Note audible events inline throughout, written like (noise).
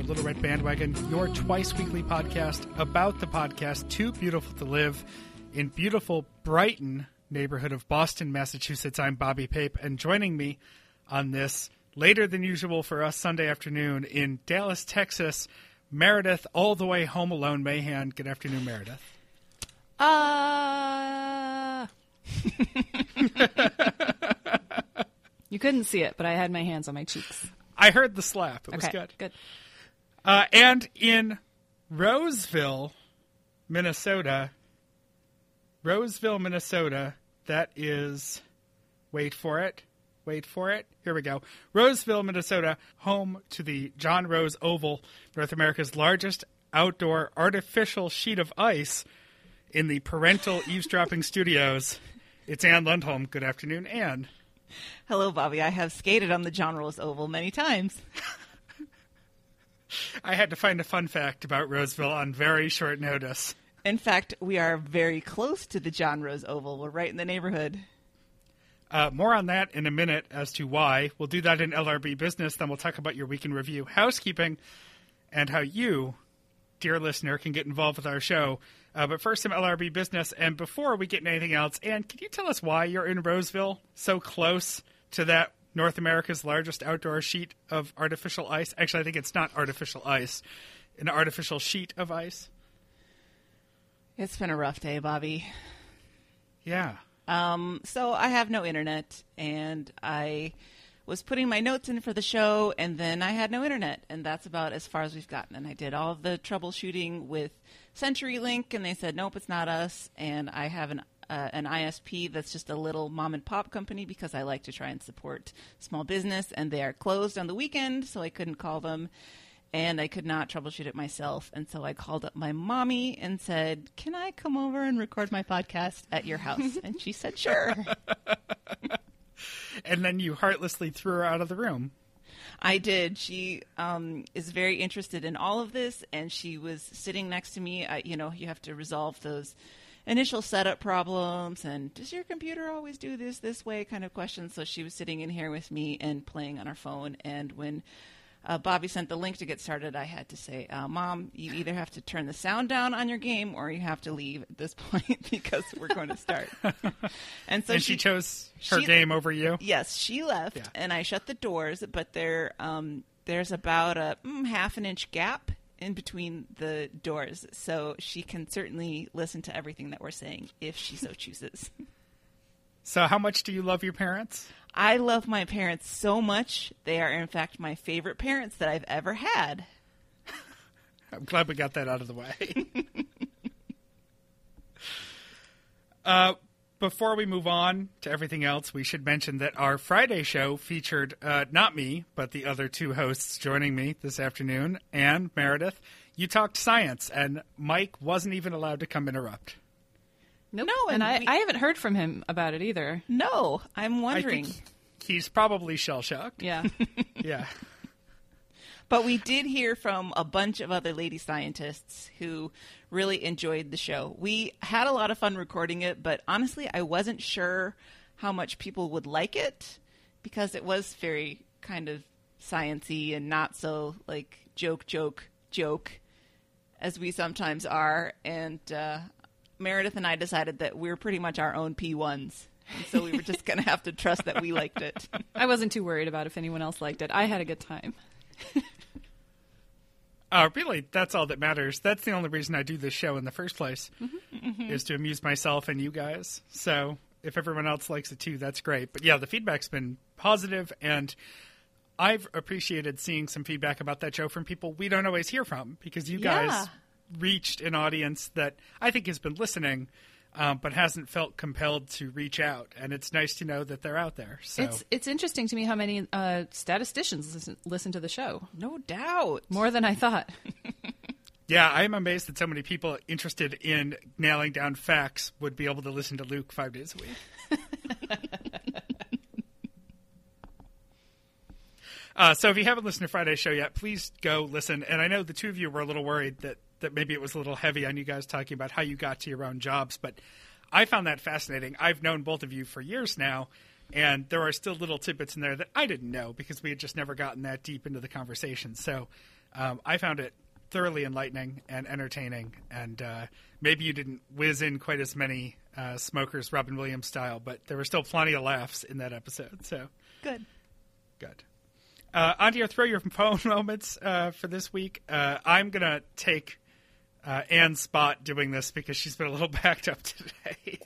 The Little Red Bandwagon, your twice weekly podcast about the podcast Too Beautiful to Live in beautiful Brighton neighborhood of Boston, Massachusetts. I'm Bobby Pape, and joining me on this later than usual for us Sunday afternoon in Dallas, Texas, Meredith, all the way home alone, Mahan. Good afternoon, Meredith. Uh. (laughs) you couldn't see it, but I had my hands on my cheeks. I heard the slap. It was good. Good. Uh, and in Roseville, Minnesota, Roseville, Minnesota, that is, wait for it, wait for it. Here we go. Roseville, Minnesota, home to the John Rose Oval, North America's largest outdoor artificial sheet of ice in the parental (laughs) eavesdropping studios. It's Ann Lundholm. Good afternoon, Ann. Hello, Bobby. I have skated on the John Rose Oval many times. (laughs) I had to find a fun fact about Roseville on very short notice. In fact, we are very close to the John Rose Oval. We're right in the neighborhood. Uh, more on that in a minute as to why. We'll do that in LRB business. Then we'll talk about your week in review, housekeeping, and how you, dear listener, can get involved with our show. Uh, but first, some LRB business. And before we get into anything else, Ann, can you tell us why you're in Roseville, so close to that North America's largest outdoor sheet of artificial ice? Actually, I think it's not artificial ice, an artificial sheet of ice. It's been a rough day, Bobby. Yeah. Um, so I have no internet, and I was putting my notes in for the show, and then I had no internet, and that's about as far as we've gotten. And I did all the troubleshooting with CenturyLink, and they said, nope, it's not us. And I have an uh, an ISP that's just a little mom and pop company because I like to try and support small business, and they are closed on the weekend, so I couldn't call them. And I could not troubleshoot it myself. And so I called up my mommy and said, Can I come over and record my podcast at your house? and she said, Sure. (laughs) and then you heartlessly threw her out of the room. I did. She um, is very interested in all of this, and she was sitting next to me. I, you know, you have to resolve those initial setup problems, and does your computer always do this this way? Kind of questions. So she was sitting in here with me and playing on her phone. And when uh, Bobby sent the link to get started, I had to say, uh, "Mom, you either have to turn the sound down on your game, or you have to leave at this (laughs) point because we're going to start." (laughs) and so and she, she chose her she- game over you. Yes, she left, Yeah. and I shut the doors. But there, um, there's about a mm, half an inch gap in between the doors, so she can certainly listen to everything that we're saying if she so chooses. (laughs) So, how much do you love your parents? I love my parents so much; they are, in fact, my favorite parents that I've ever had. (laughs) I'm glad we got that out of the way. (laughs) uh, before we move on to everything else, we should mention that our Friday show featured uh, not me, but the other two hosts joining me this afternoon, and Meredith. You talked science, and Mike wasn't even allowed to come interrupt. Nope. No, and and I, we- I haven't heard from him about it either. No, I'm I wondering. think he's probably shell shocked. Yeah. (laughs) Yeah. But we did hear from a bunch of other lady scientists who really enjoyed the show. We had a lot of fun recording it, but honestly, I wasn't sure how much people would like it because it was very kind of sciency and not so like joke, joke, joke as we sometimes are. And uh, Meredith and I decided that we're pretty much our own P1s. And so we were just going to have to trust that we liked it. (laughs) I wasn't too worried about if anyone else liked it. I had a good time. (laughs) Uh, really, that's all that matters. That's the only reason I do this show in the first place, is to amuse myself and you guys. So if everyone else likes it too, that's great. But yeah, the feedback's been positive, and I've appreciated seeing some feedback about that show from people we don't always hear from because you Yeah. guys reached an audience that I think has been listening. Um, but hasn't felt compelled to reach out, and it's nice to know that they're out there. So It's it's interesting to me how many uh, statisticians listen, listen to the show. No doubt. More than I thought. (laughs) Yeah, I am amazed that so many people interested in nailing down facts would be able to listen to Luke five days a week. (laughs) uh, so if you haven't listened to Friday's show yet, please go listen. And I know the two of you were a little worried that, that maybe it was a little heavy on you guys talking about how you got to your own jobs, but I found that fascinating. I've known both of you for years now, And there are still little tidbits in there that I didn't know because we had just never gotten that deep into the conversation. So um, I found it thoroughly enlightening and entertaining. And uh, maybe you didn't whiz in quite as many uh, smokers Robin Williams style, but there were still plenty of laughs in that episode. So Good. good. Uh, on to your throw your (laughs) phone moments uh, for this week. Uh, I'm going to take uh, Ann's spot doing this because she's been a little (laughs) backed up today.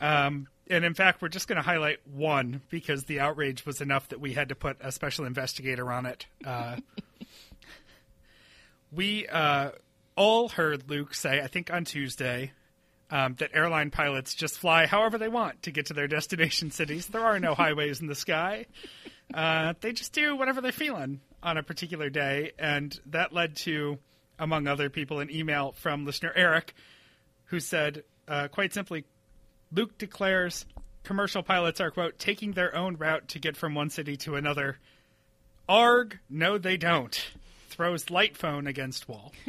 um, and in fact, we're just going to highlight one because the outrage was enough that we had to put a special investigator on it. Uh, (laughs) we uh, all heard Luke say, I think on Tuesday, um, that airline pilots just fly however they want to get to their destination (laughs) cities. There are no highways in the sky. Uh, they just do whatever they're feeling on a particular day. And that led to, among other people, an email from listener Eric who said, uh, quite simply, Luke declares commercial pilots are, quote, taking their own route to get from one city to another. Arg, no, they don't. Throws light phone against wall. (laughs)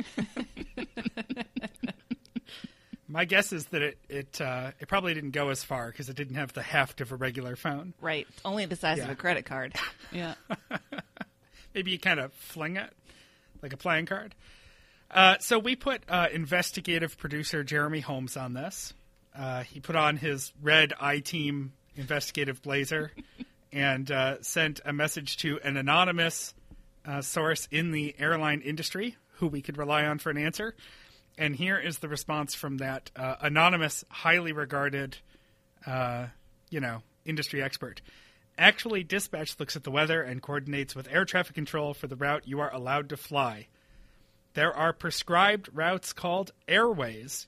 My guess is that it it uh, it probably didn't go as far because it didn't have the heft of a regular phone. Right. Only the size of a credit card. (laughs) Yeah. Maybe you kind of fling it like a playing card. Uh, so we put uh, investigative producer Jeremy Holmes on this. Uh, he put on his red I Team investigative blazer (laughs) and uh, sent a message to an anonymous uh, source in the airline industry who we could rely on for an answer. And here is the response from that uh, anonymous, highly regarded, uh, you know, industry expert. Actually, dispatch looks at the weather and coordinates with air traffic control for the route you are allowed to fly. There are prescribed routes called airways.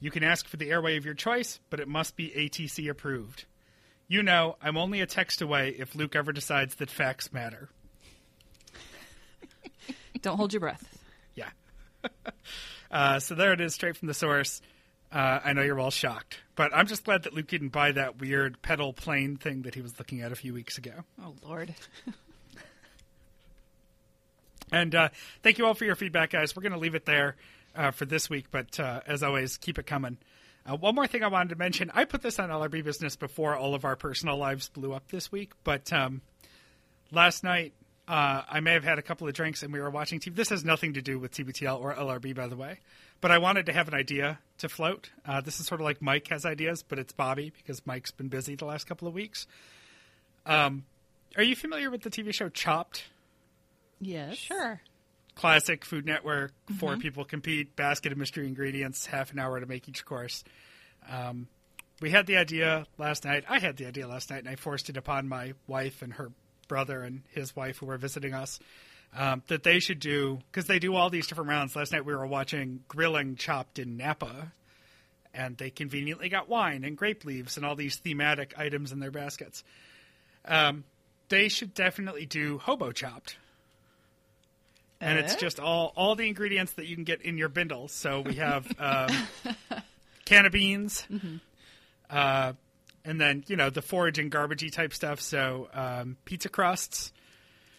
You can ask for the airway of your choice, but it must be ATC approved. You know, I'm only a text away if Luke ever decides that facts matter. (laughs) Don't hold your breath. Yeah. (laughs) uh, so there it is, straight from the source. Uh, I know you're all shocked, but I'm just glad that Luke didn't buy that weird pedal plane thing that he was looking at a few weeks ago. Oh, Lord. (laughs) And uh, thank you all for your feedback, guys. We're going to leave it there uh, for this week, but uh, as always, keep it coming. Uh, one more thing I wanted to mention I put this on LRB Business before all of our personal lives blew up this week, but um, last night uh, I may have had a couple of drinks and we were watching TV. This has nothing to do with TBTL or LRB, by the way, but I wanted to have an idea to float. Uh, this is sort of like Mike has ideas, but it's Bobby because Mike's been busy the last couple of weeks. Um, are you familiar with the TV show Chopped? Yes. Sure. classic Food Network. Four people compete, basket of mystery ingredients, half an hour to make each course. Um, we had the idea last night. I had the idea last night, and I forced it upon my wife and her brother and his wife who were visiting us. Um, that they should do because they do all these different rounds. Last night we were watching grilling chopped in Napa, and they conveniently got wine and grape leaves and all these thematic items in their baskets. Um, they should definitely do hobo chopped and it's just all all the ingredients that you can get in your bindle. So we have um, (laughs) can of beans, uh, and then you know the forage foraging garbagey type stuff. So um, pizza crusts.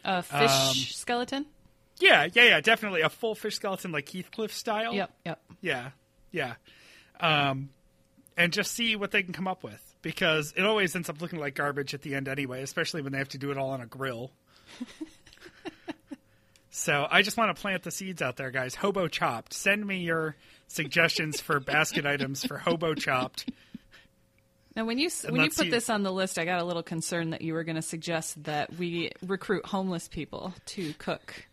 A fish Um, skeleton? Yeah, yeah, yeah, definitely a full fish skeleton like Heathcliff style. Yep, yep. Yeah, yeah. Um, and just see what they can come up with because it always ends up looking like garbage at the end anyway, especially when they have to do it all on a grill. (laughs) so I just want to plant the seeds out there, guys. Hobo chopped. Send me your suggestions for basket items for hobo chopped. Now, when you s- when you put see- this on the list, I got a little concerned that you were going to suggest that we recruit homeless people to cook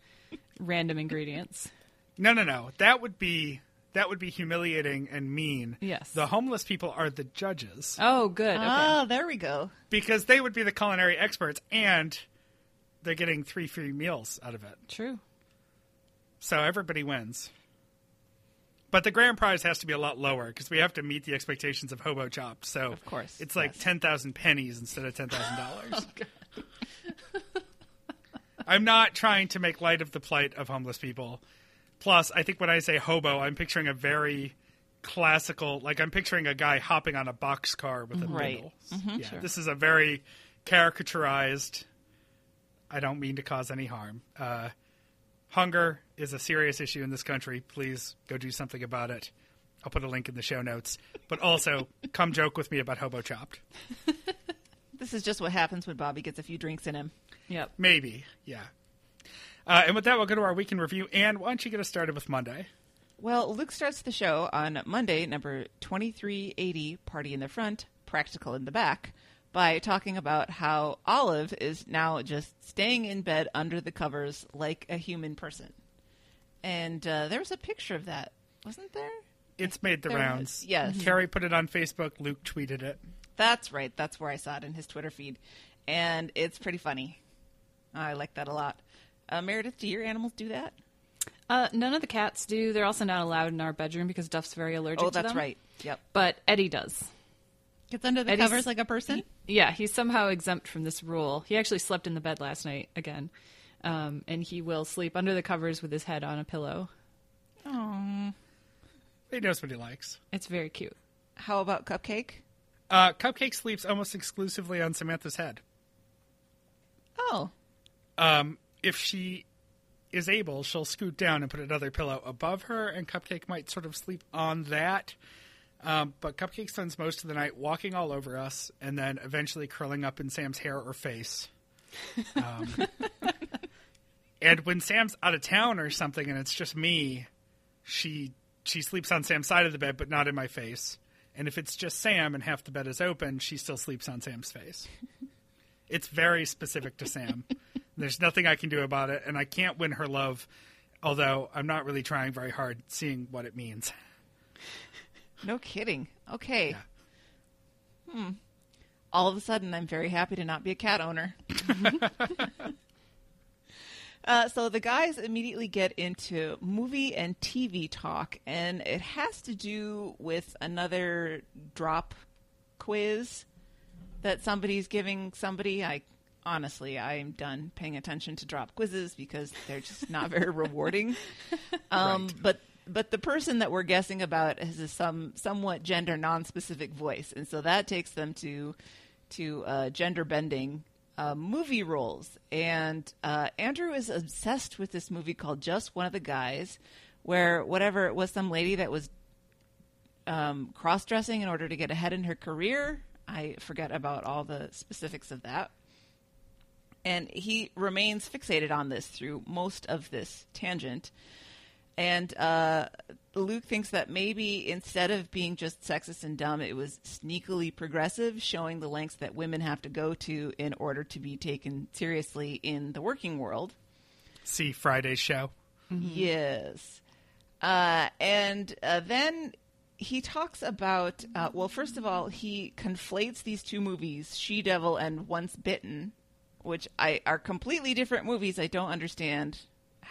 random ingredients. No, no, no. That would be that would be humiliating and mean. Yes. The homeless people are the judges Oh, good. Okay. Ah, there we go. because they would be the culinary experts and they're getting three free meals out of it. True. So everybody wins. But the grand prize has to be a lot lower because we have to meet the expectations of Hobo Chop. So Of course, it's like yes. ten thousand pennies instead of ten thousand dollars. (laughs) Oh, (laughs) I'm not trying to make light of the plight of homeless people. Plus, I think when I say hobo, I'm picturing a very classical, like I'm picturing a guy hopping on a boxcar with a mm-hmm. Right. bindle. Mm-hmm. yeah, sure. this is a very caricaturized. I don't mean to cause any harm. Uh, hunger is a serious issue in this country. Please go do something about it. I'll put a link in the show notes. But also, (laughs) come joke with me about hobo chopped. (laughs) This is just what happens when Bobby gets a few drinks in him. Yep. Maybe, yeah. Uh, and with that, we'll go to our weekend review. And why don't you get us started with Monday? Well, Luke starts the show on Monday, number 2380, Party in the Front, Practical in the Back, by talking about how Olive is now just staying in bed under the covers like a human person. And uh, there was a picture of that, wasn't there? It's made the There rounds. was- yes. Carrie put it on Facebook. Luke tweeted it. That's right. That's where I saw it in his Twitter feed. And it's pretty funny. I like that a lot. Uh, Meredith, do your animals do that? Uh, none of the cats do. They're also not allowed in our bedroom because Duff's very allergic Oh, to them. Oh, that's right. Yep. But Eddie does. Gets under the Eddie's- covers like a person. Yeah, he's somehow exempt from this rule. He actually slept in the bed last night again. Um, and he will sleep under the covers with his head on a pillow. Oh. He knows what he likes. It's very cute. How about Cupcake? Uh, Cupcake sleeps almost exclusively on Samantha's head. Oh. Um, if she is able, she'll scoot down and put another pillow above her, and Cupcake might sort of sleep on that. Um, but Cupcake spends most of the night walking all over us and then eventually curling up in Sam's hair or face. Um, (laughs) and when Sam's out of town or something and it's just me, she she sleeps on Sam's side of the bed but not in my face. And if it's just Sam and half the bed is open, she still sleeps on Sam's face. It's very specific to Sam. There's nothing I can do about it, and I can't win her love, although I'm not really trying very hard seeing what it means. No kidding. Okay. Hmm. All of a sudden, I'm very happy to not be a cat owner. (laughs) uh, so the guys immediately get into movie and TV talk, and it has to do with another drop quiz that somebody's giving somebody. I honestly, I'm done paying attention to drop quizzes because they're just not very (laughs) rewarding. Um, Right. But but the person that we're guessing about has a some somewhat gender non-specific voice, and so that takes them to to uh, gender bending uh, movie roles. And uh, Andrew is obsessed with this movie called Just One of the Guys, where whatever it was, some lady that was um, cross dressing in order to get ahead in her career. I forget about all the specifics of that. And he remains fixated on this through most of this tangent. And uh, Luke thinks that maybe instead of being just sexist and dumb, it was sneakily progressive, showing the lengths that women have to go to in order to be taken seriously in the working world. See Friday's show. Yes. Uh, and uh, then he talks about, uh, well, first of all, he conflates these two movies, She Devil and Once Bitten, which I are completely different movies. I don't understand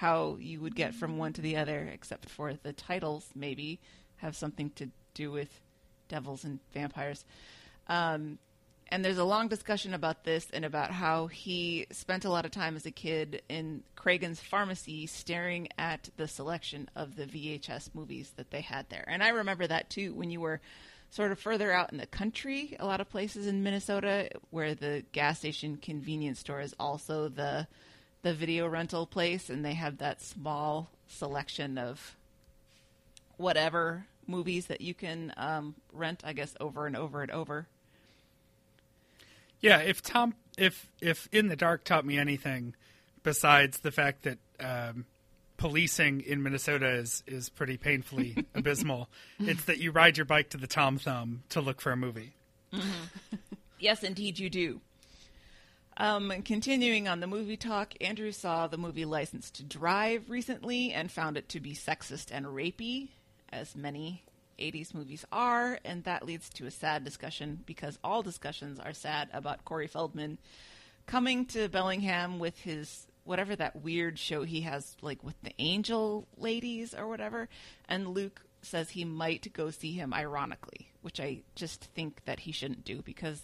how you would get from one to the other, except for the titles maybe have something to do with devils and vampires. Um, and there's a long discussion about this and about how he spent a lot of time as a kid in Cragen's pharmacy staring at the selection of the VHS movies that they had there. And I remember that too when you were sort of further out in the country, a lot of places in Minnesota where the gas station convenience store is also the the video rental place and they have that small selection of whatever movies that you can um, rent, I guess, over and over and over. Yeah, if Tom, if if In the Dark taught me anything, besides the fact that um, policing in Minnesota is is pretty painfully (laughs) abysmal, it's that you ride your bike to the Tom Thumb to look for a movie. Yes, indeed, you do. Um, continuing on the movie talk, Andrew saw the movie License to Drive recently and found it to be sexist and rapey, as many 80s movies are, and that leads to a sad discussion because all discussions are sad about Corey Feldman coming to Bellingham with his whatever that weird show he has, like with the angel ladies or whatever, and Luke says he might go see him ironically, which I just think that he shouldn't do because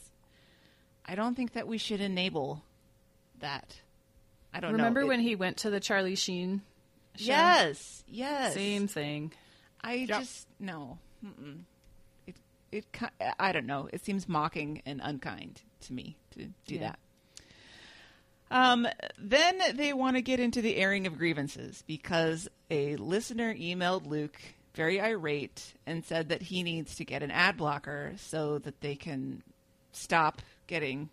I don't think that we should enable that. I don't Remember know. when It- he went to the Charlie Sheen show? Yes, yes. Same thing. I just no. Mm-mm. It it ki- I don't know. It seems mocking and unkind to me to do Yeah. that. Um, then they want to get into the airing of grievances because a listener emailed Luke very irate and said that he needs to get an ad blocker so that they can stop getting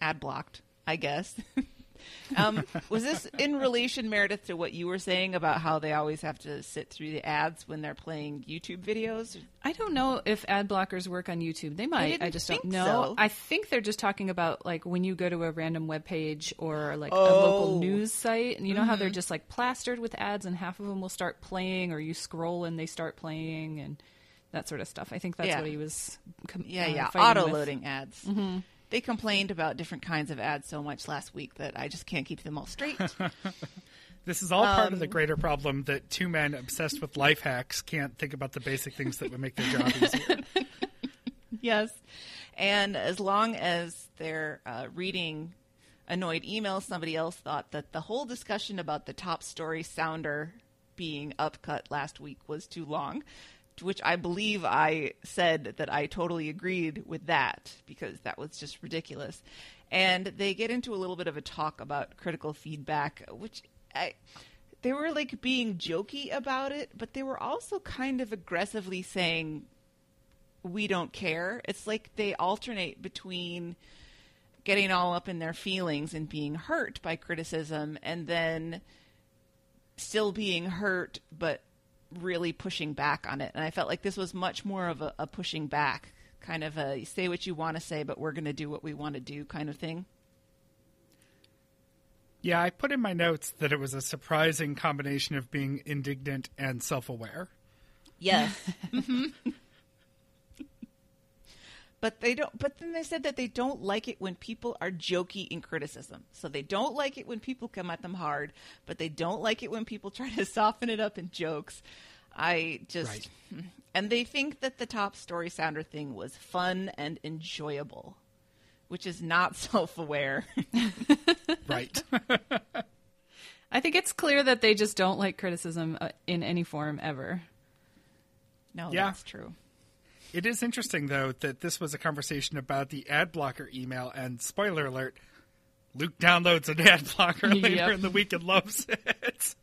ad blocked, I guess. (laughs) um, was this in relation, Meredith, to what you were saying about how they always have to sit through the ads when they're playing YouTube videos? I don't know if ad blockers work on YouTube. They might. I, didn't just don't know. so. I think they're just talking about like when you go to a random web page or like a Oh. Mm-hmm. local news site, and you know how they're just like plastered with ads, and half of them will start playing, or you scroll and they start playing, and that sort of stuff. I think that's Yeah. what he was. Com- Yeah, uh, yeah, Auto loading ads. They complained about different kinds of ads so much last week that I just can't keep them all straight. (laughs) This is all part Um, of the greater problem that two men obsessed with life hacks can't think about the basic things that would make their job easier. (laughs) yes. And as long as they're uh, reading annoyed emails, somebody else thought that the whole discussion about the top story sounder being upcut last week was too long. Which I believe I said that I totally agreed with that because that was just ridiculous. And they get into a little bit of a talk about critical feedback, which I they were like being jokey about it, but they were also kind of aggressively saying we don't care. It's like they alternate between getting all up in their feelings and being hurt by criticism and then still being hurt but really pushing back on it. And I felt like this was much more of a, a pushing back, kind of a say what you want to say, but we're going to do what we want to do kind of thing. Yeah, I put in my notes that it was a surprising combination of being indignant and self aware. Yes. (laughs) (laughs) (laughs) but they don't but then they said that they don't like it when people are jokey in criticism. So they don't like it when people come at them hard, but they don't like it when people try to (laughs) soften it up in jokes. I just Right. and they think that the top story sounder thing was fun and enjoyable, which is not (laughs) self-aware. (laughs) Right. I think it's clear that they just don't like criticism uh, in any form ever. no, Yeah. that's true. It is interesting, though, that this was a conversation about the ad blocker email, and spoiler alert, Luke downloads an ad blocker later Yep. in the week and loves it.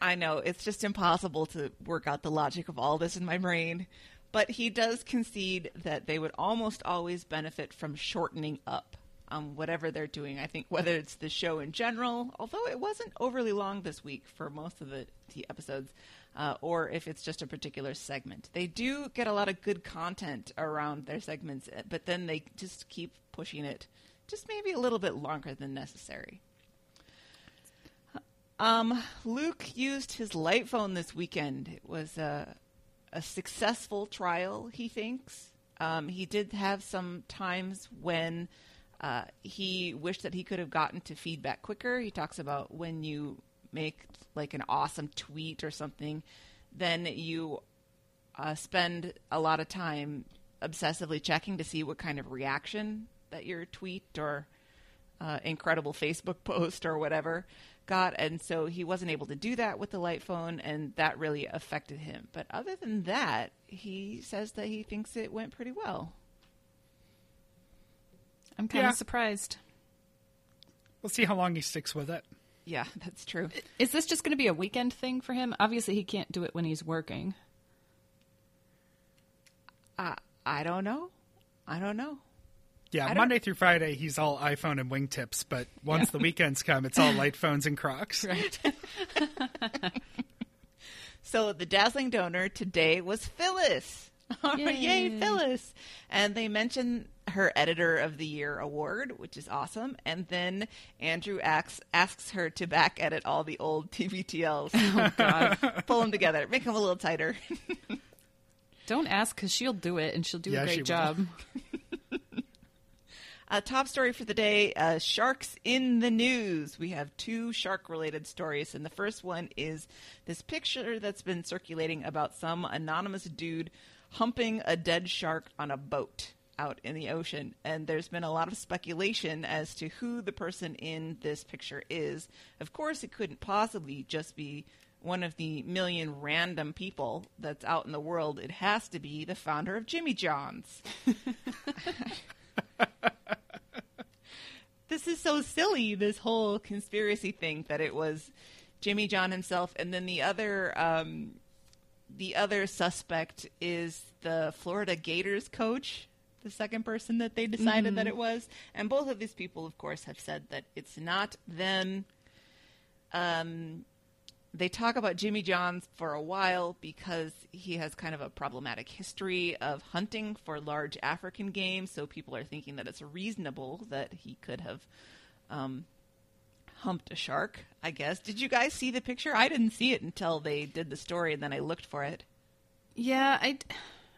I know it's just impossible to work out the logic of all this in my brain, but he does concede that they would almost always benefit from shortening up um, whatever they're doing. I think whether it's the show in general, although it wasn't overly long this week for most of the, the episodes, uh, or if it's just a particular segment. They do get a lot of good content around their segments, eh, but then they just keep pushing it just maybe a little bit longer than necessary. Um, Luke used his light phone this weekend. It was a, a successful trial, he thinks. Um, he did have some times when uh, he wished that he could have gotten to feedback quicker. He talks about when you make like an awesome tweet or something, then you uh, spend a lot of time obsessively checking to see what kind of reaction that your tweet or uh, incredible Facebook (laughs) post or whatever got, and so he wasn't able to do that with the light phone, and that really affected him. But other than that, he says that he thinks it went pretty well. I'm kind Yeah. of surprised. We'll see how long he sticks with it. Yeah, (laughs) that's true. Is this just going to be a weekend thing for him? Obviously, he can't do it when he's working. Uh, I don't know. I don't know. Yeah, don't- Monday through Friday, he's all iPhone and wingtips, but once the weekends come, it's all light phones and Crocs. (laughs) Right. (laughs) So the dazzling donor today was Phyllis. Yay. Yay. Phyllis! And they mention her Editor of the Year award, which is awesome. And then Andrew asks, asks her to back edit all the old (laughs) TBTLs. oh God! Pull them together, make them a little tighter. (laughs) Don't ask because she'll do it, and she'll do Yeah, a great will. job. (laughs) Uh, top story for the day uh, Sharks in the news. We have two shark related stories. And the first one is this picture that's been circulating about some anonymous dude humping a dead shark on a boat out in the ocean. And there's been a lot of speculation as to who the person in this picture is. Of course, it couldn't possibly just be one of the million random people that's out in the world. It has to be the founder of Jimmy John's. (laughs) this is so silly this whole conspiracy thing that it was Jimmy John himself and then the other um, the other suspect is the Florida Gators coach the second person that they decided that it was. And both of these people, of course, have said that it's not them. Um, they talk about Jimmy Johns for a while because he has kind of a problematic history of hunting for large African game. So people are thinking that it's reasonable that he could have um, humped a shark. I guess. Did you guys see the picture? I didn't see it until they did the story, and then I looked for it. Yeah, I,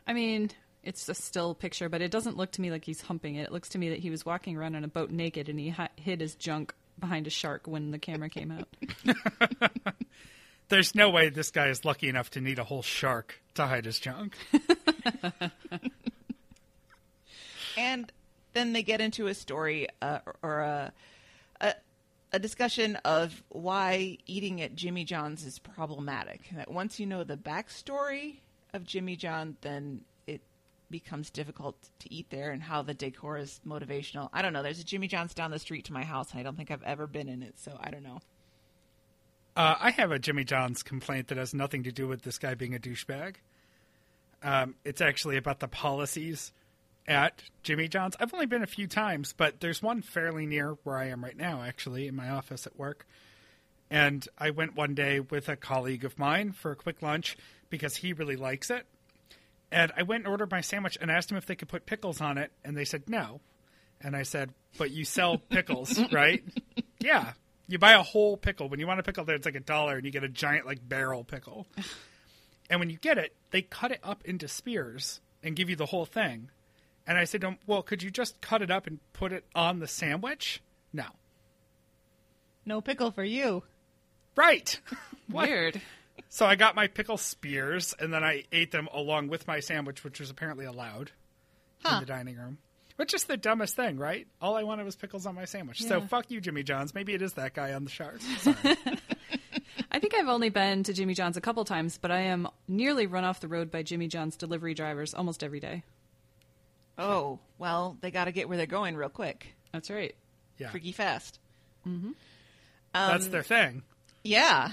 I mean, it's a still picture, but it doesn't look to me like he's humping it. It looks to me that he was walking around on a boat naked and he hi- hid his junk behind a shark when the camera came out. (laughs) There's no way this guy is lucky enough to need a whole shark to hide his junk. (laughs) and then they get into a story uh, or a, a a discussion of why eating at Jimmy John's is problematic. That once you know the backstory of Jimmy John, then it becomes difficult to eat there, and how the decor is motivational. I don't know. There's a Jimmy John's down the street to my house, and I don't think I've ever been in it, so I don't know. Uh, I have a Jimmy John's complaint that has nothing to do with this guy being a douchebag. Um, it's actually about the policies at Jimmy John's. I've only been a few times, but there's one fairly near where I am right now, actually, in my office at work. And I went one day with a colleague of mine for a quick lunch because he really likes it. And I went and ordered my sandwich and asked them if they could put pickles on it, and they said no. And I said, "But you sell (laughs) pickles, right?" yeah. You buy a whole pickle. When you want a pickle there, it's like a dollar, and you get a giant like barrel pickle. (laughs) and when you get it, they cut it up into spears and give you the whole thing. And I said, to him, "Well, could you just cut it up and put it on the sandwich?" No. No pickle for you. Right. (laughs) Weird. So I got my pickle spears, and then I ate them along with my sandwich, which was apparently allowed Huh. in the dining room. Which is the dumbest thing, right? All I wanted was pickles on my sandwich. So fuck you, Jimmy John's. Maybe it is that guy on the shark. (laughs) I think I've only been to Jimmy John's a couple times, but I am nearly run off the road by Jimmy John's delivery drivers almost every day. Oh, well, they got to get where they're going real quick, That's right. Yeah, freaky fast. Mm-hmm. that's their um, thing. Yeah.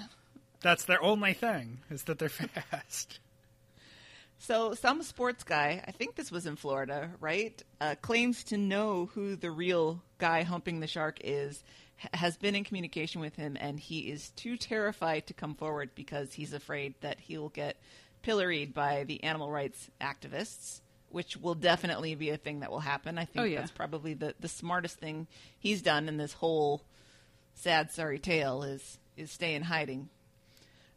That's their only thing is that they're (laughs) fast. So, some sports guy, I think this was in Florida, right? Uh, claims to know who the real guy humping the shark is, h- has been in communication with him, and he is too terrified to come forward because he's afraid that he'll get pilloried by the animal rights activists, which will definitely be a thing that will happen. I think Oh, yeah. that's probably the, the smartest thing he's done in this whole sad, sorry tale is is stay in hiding.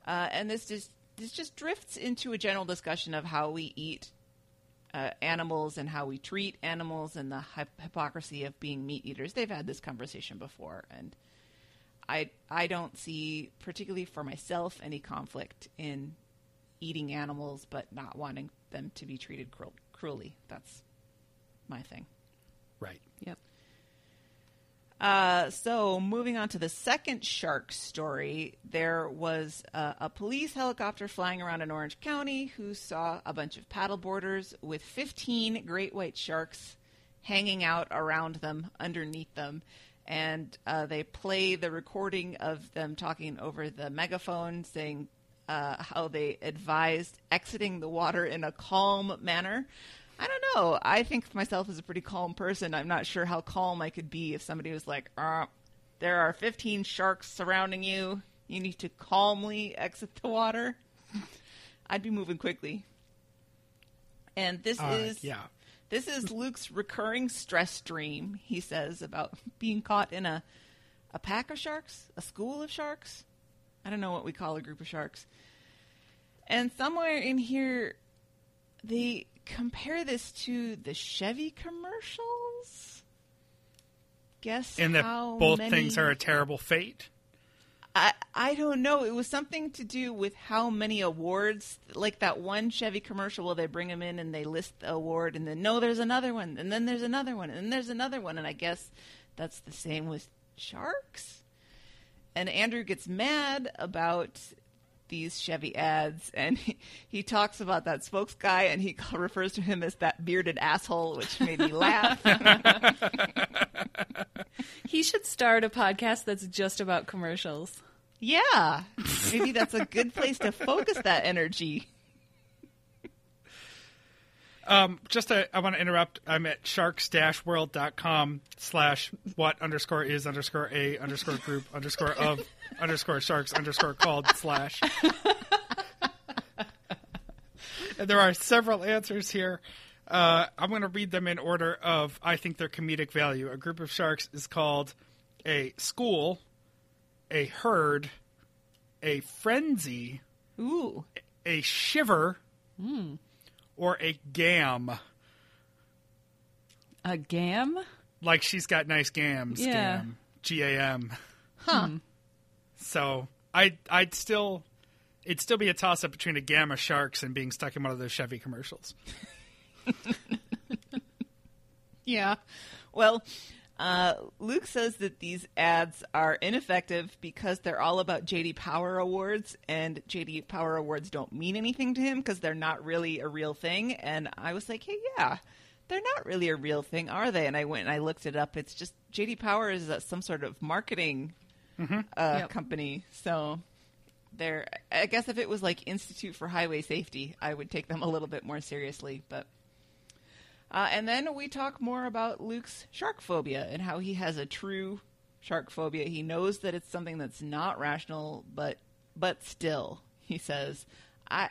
Uh, and this just this just drifts into a general discussion of how we eat uh, animals and how we treat animals and the hy- hypocrisy of being meat eaters. They've had this conversation before, and I I don't see particularly for myself any conflict in eating animals but not wanting them to be treated cruel- cruelly. That's my thing. Right. Yep. Uh, so moving on to the second shark story, there was a police helicopter flying around in Orange County who saw a bunch of paddleboarders with 15 great white sharks hanging out around them, underneath them. And uh, they play the recording of them talking over the megaphone, saying uh, how they advised exiting the water in a calm manner. I don't know. I think of myself as a pretty calm person. I'm not sure how calm I could be if somebody was like, uh, there are 15 sharks surrounding you. You need to calmly exit the water. I'd be moving quickly. And this Uh, is yeah. this is Luke's recurring stress dream, he says, about being caught in a a pack of sharks, a school of sharks. I don't know what we call a group of sharks. And somewhere in here they compare this to the Chevy commercials. Guess And that how both many... things are a terrible fate. I I don't know. It was something to do with how many awards, like that one Chevy commercial where they bring them in and they list the award, and then no, there's another one, and then there's another one, and then there's another one, and I guess that's the same with sharks. And Andrew gets mad about these Chevy ads, and he, he talks about that spokes guy, and he (laughs) refers to him as that bearded asshole, which made me laugh. (laughs) He should start a podcast that's just about commercials. Yeah, maybe that's a good place to focus that energy. Um, just a, I want to interrupt. I'm at sharks-world.com slash what underscore is underscore a underscore group underscore of underscore sharks underscore called slash. and there are several answers here. Uh, I'm going to read them in order of I think their comedic value. A group of sharks is called a school, a herd, a frenzy, Ooh. a shiver, or a gam. A gam? Like she's got nice gams. Yeah. Gam. G A M. Huh. Hmm. So I I'd still it'd still be a toss up between a gam of sharks and being stuck in one of those Chevy commercials. (laughs) Yeah. Well, uh, Luke says that these ads are ineffective because they're all about JD Power Awards, and JD Power Awards don't mean anything to him because they're not really a real thing. And I was like, hey, yeah, they're not really a real thing, are they? And I went and I looked it up. It's just JD Power is uh, some sort of marketing uh, Yep. company. So they're, I guess if it was like Institute for Highway Safety, I would take them a little bit more seriously, but. Uh, and then we talk more about Luke's shark phobia and how he has a true shark phobia. He knows that it's something that's not rational, but but still, he says, I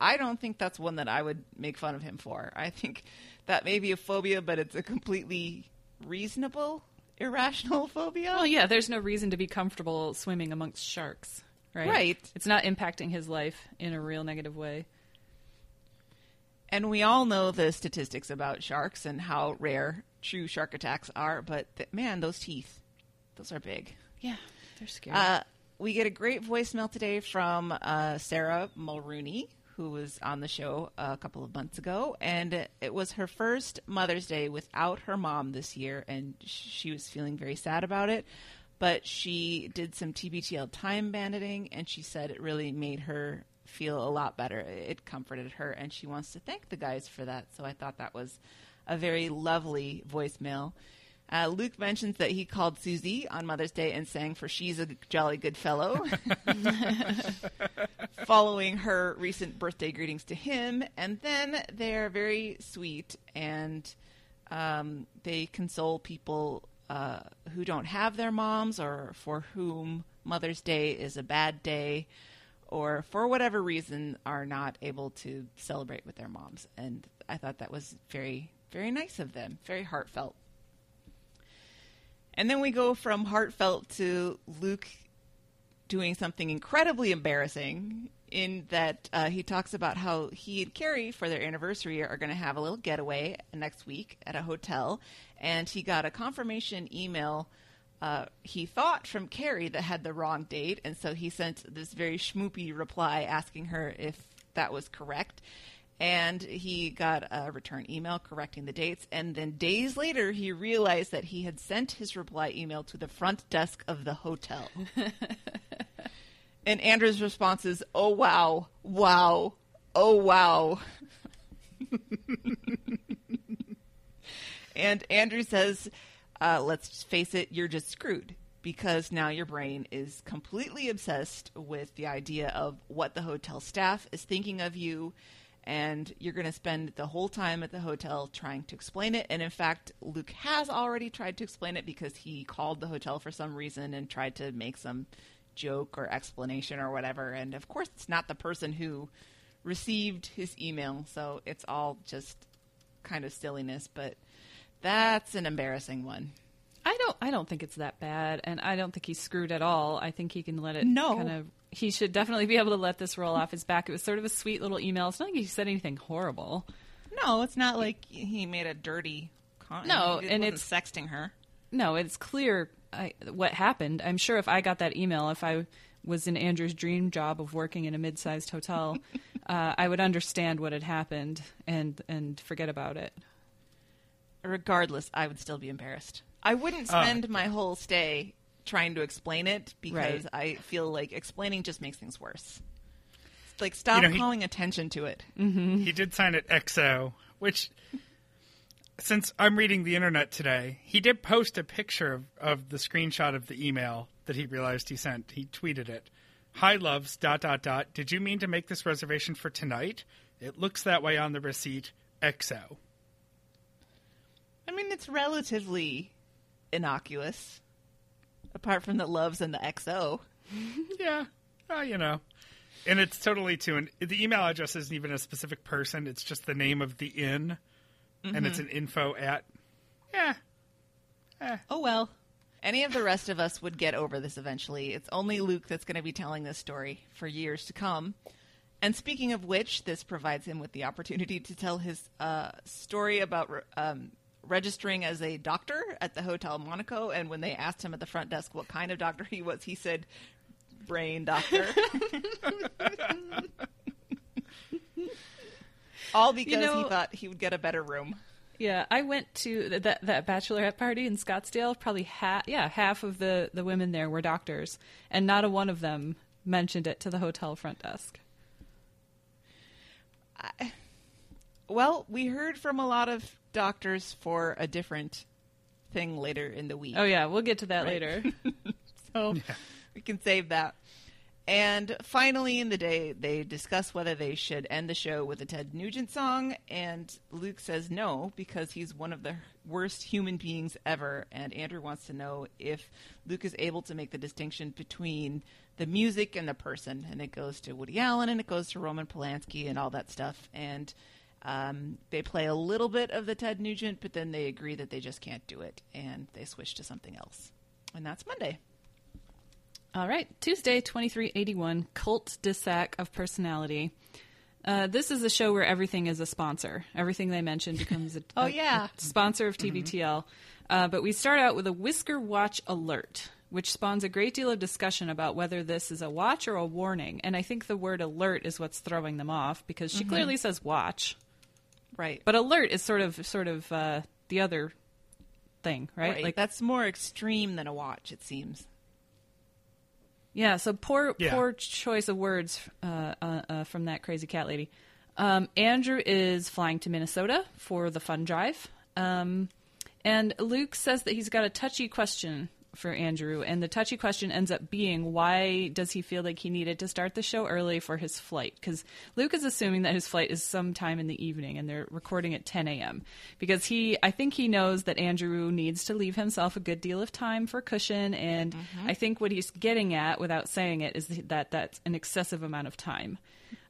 I don't think that's one that I would make fun of him for. I think that may be a phobia, but it's a completely reasonable, irrational (laughs) phobia. Well, yeah, there's no reason to be comfortable swimming amongst sharks, right? Right. It's not impacting his life in a real negative way. And we all know the statistics about sharks and how rare true shark attacks are, but th- man, those teeth, those are big. Yeah, they're scary. Uh, we get a great voicemail today from uh, Sarah Mulrooney, who was on the show a couple of months ago, and it was her first Mother's Day without her mom this year, and sh- she was feeling very sad about it. But she did some TBTL time banding, and she said it really made her feel a lot better. It comforted her, and she wants to thank the guys for that. So I thought that was a very lovely voicemail. Uh, Luke mentions that he called Susie on Mother's Day and sang for She's a Jolly Good Fellow, (laughs) (laughs) following her recent birthday greetings to him. And then they're very sweet and um, they console people uh, who don't have their moms or for whom Mother's Day is a bad day or for whatever reason are not able to celebrate with their moms. And I thought that was very, very nice of them, very heartfelt. And then we go from heartfelt to Luke doing something incredibly embarrassing in that uh, he talks about how he and Carrie, for their anniversary, are going to have a little getaway next week at a hotel. And he got a confirmation email, uh, he thought from Carrie, that had the wrong date. And so he sent this very schmoopy reply asking her if that was correct and he got a return email correcting the dates. And then days later, he realized that he had sent his reply email to the front desk of the hotel. (laughs) and Andrew's response is, "Oh wow, wow, oh wow." (laughs) and Andrew says, uh, "Let's face it, you're just screwed." Because now your brain is completely obsessed with the idea of what the hotel staff is thinking of you, and you're going to spend the whole time at the hotel trying to explain it. And in fact, Luke has already tried to explain it because he called the hotel for some reason and tried to make some joke or explanation or whatever. And of course, it's not the person who received his email, so it's all just kind of silliness, but that's an embarrassing one. I don't. I don't think it's that bad, and I don't think he's screwed at all. I think he can let it. No. Kind of. He should definitely be able to let this roll off his back. It was sort of a sweet little email. It's not like he said anything horrible. No, it's not like he made a dirty comment. No, He and wasn't it's- sexting her. No, it's clear I, what happened. I'm sure if I got that email, if I was in Andrew's dream job of working in a mid-sized hotel, (laughs) uh, I would understand what had happened and and forget about it. Regardless, I would still be embarrassed. I wouldn't Ah. spend my whole stay trying to explain it because Right. I feel like explaining just makes things worse. It's like stop You know, he- calling attention to it. He did sign it XO, which, since I'm reading the internet today, he did post a picture of, of the screenshot of the email that he realized he sent. He tweeted it. Hi, loves, dot, dot, dot. Did you mean to make this reservation for tonight? It looks that way on the receipt. XO. I mean, it's relatively innocuous, apart from the loves and the XO. (laughs) Yeah, uh, you know. And it's totally to an. The email address isn't even a specific person. It's just the name of the inn, and it's an info at. Yeah, Oh well. Any of the rest of us would get over this eventually. It's only Luke that's going to be telling this story for years to come. And speaking of which, this provides him with the opportunity to tell his uh, story about um, registering as a doctor at the Hotel Monaco. And when they asked him at the front desk what kind of doctor he was, he said, brain doctor. (laughs) All because know- he thought he would get a better room. Yeah, I went to that that bachelorette party in Scottsdale. Probably half, yeah, half of the the women there were doctors, and not a one of them mentioned it to the hotel front desk. I, Well, we heard from a lot of doctors for a different thing later in the week. Oh yeah, we'll get to that Right. later. (laughs) so we can save that. And finally, in the day, they discuss whether they should end the show with a Ted Nugent song. And Luke says no because he's one of the worst human beings ever. And Andrew wants to know if Luke is able to make the distinction between the music and the person. And it goes to Woody Allen and it goes to Roman Polanski and all that stuff. And um, they play a little bit of the Ted Nugent, but then they agree that they just can't do it. And they switch to something else. And that's Monday. All right, Tuesday, 2381, Cult-de-sac of Personality. Uh, this is a show where everything is a sponsor. Everything they mention becomes a, (laughs) Oh, yeah. a sponsor of Mm-hmm. TBTL. Uh, but we start out with a Whisker Watch alert, which spawns a great deal of discussion about whether this is a watch or a warning. And I think the word alert is what's throwing them off because Mm-hmm. she clearly says watch, Right. but alert is sort of sort of uh, the other thing, right? Right. Like that's more extreme than a watch, it seems. Yeah, so poor Yeah. poor choice of words uh, uh, uh, from that crazy cat lady. Um, Andrew is flying to Minnesota for the fun drive, um, and Luke says that he's got a touchy question for Andrew, and the touchy question ends up being why does he feel like he needed to start the show early for his flight? Because Luke is assuming that his flight is sometime in the evening, and they're recording at 10 a.m. Because he, I think he knows that Andrew needs to leave himself a good deal of time for cushion, and I think what he's getting at without saying it is that that's an excessive amount of time.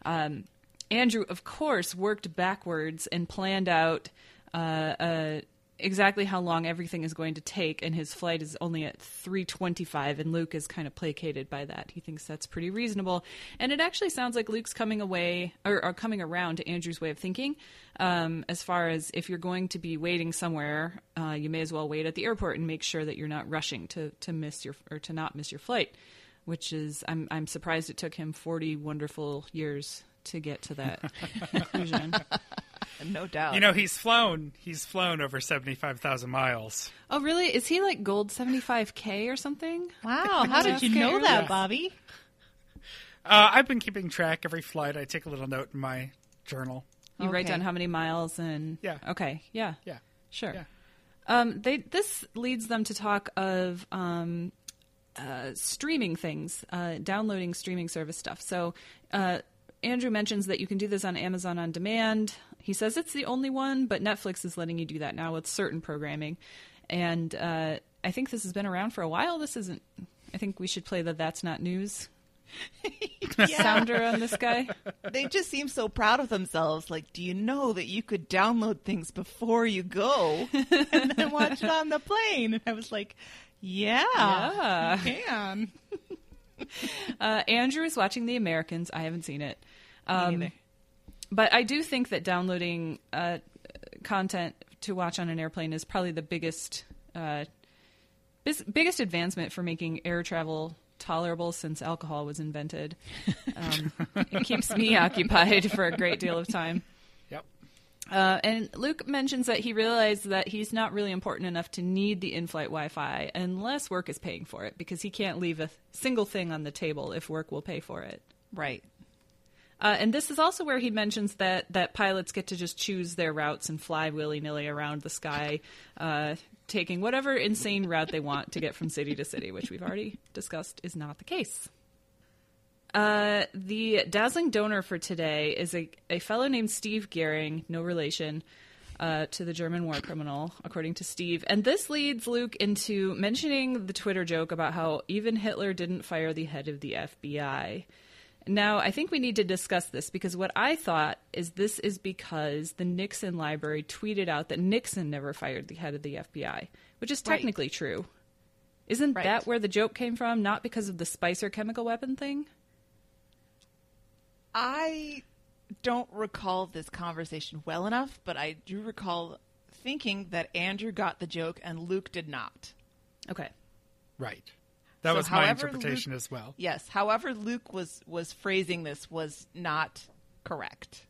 Um, Andrew, of course, worked backwards and planned out uh, uh, exactly how long everything is going to take, and his flight is only at 3:25, and Luke is kind of placated by that. He thinks that's pretty reasonable, and it actually sounds like Luke's coming away or, or coming around to Andrew's way of thinking. Um, as far as if you're going to be waiting somewhere, uh, you may as well wait at the airport and make sure that you're not rushing to to miss your or to not miss your flight. Which is, I'm I'm surprised it took him 40 wonderful years to get to that conclusion. (laughs) No doubt. You know, he's flown. He's flown over seventy-five thousand miles. Oh, really? Is he like gold 75k or something? Wow, (laughs) how did you know that, Bobby? Uh, I've been keeping track every flight. I take a little note in my journal. You write down how many miles and Yeah. Okay, yeah, Yeah. sure. Yeah. Um, they this leads them to talk of um, uh, streaming things, uh, downloading streaming service stuff. So uh, Andrew mentions that you can do this on Amazon on demand. He says it's the only one, but Netflix is letting you do that now with certain programming. And uh, I think this has been around for a while. This isn't. I think we should play the "That's Not News" (laughs) sounder on this guy. they just seem so proud of themselves. Like, do you know that you could download things before you go? (laughs) And then watch it on the plane. And I was like, yeah, Yeah. you can. (laughs) Uh, Andrew is watching The Americans. I haven't seen it. Um, but I do think that downloading uh, content to watch on an airplane is probably the biggest uh, bis- biggest advancement for making air travel tolerable since alcohol was invented. (laughs) Um, it keeps me occupied for a great deal of time. Yep. Uh, and Luke mentions that he realized that he's not really important enough to need the in-flight Wi-Fi unless work is paying for it, because he can't leave a single thing on the table if work will pay for it. Right. Uh, and this is also where he mentions that that pilots get to just choose their routes and fly willy nilly around the sky, uh, taking whatever insane route they want to get from city to city, which we've already discussed is not the case. Uh, the dazzling donor for today is a, a fellow named Steve Gehring, no relation uh, to the German war criminal, according to Steve. And this leads Luke into mentioning the Twitter joke about how even Hitler didn't fire the head of the FBI. Now, I think we need to discuss this because what I thought is this is because the Nixon library tweeted out that Nixon never fired the head of the FBI, which is Right. technically true. Isn't Right. that where the joke came from? Not because of the Spicer chemical weapon thing? I don't recall this conversation well enough, but I do recall thinking that Andrew got the joke and Luke did not. Okay. Right. That So was my interpretation Luke- as well. Yes, however Luke was was phrasing this was not correct.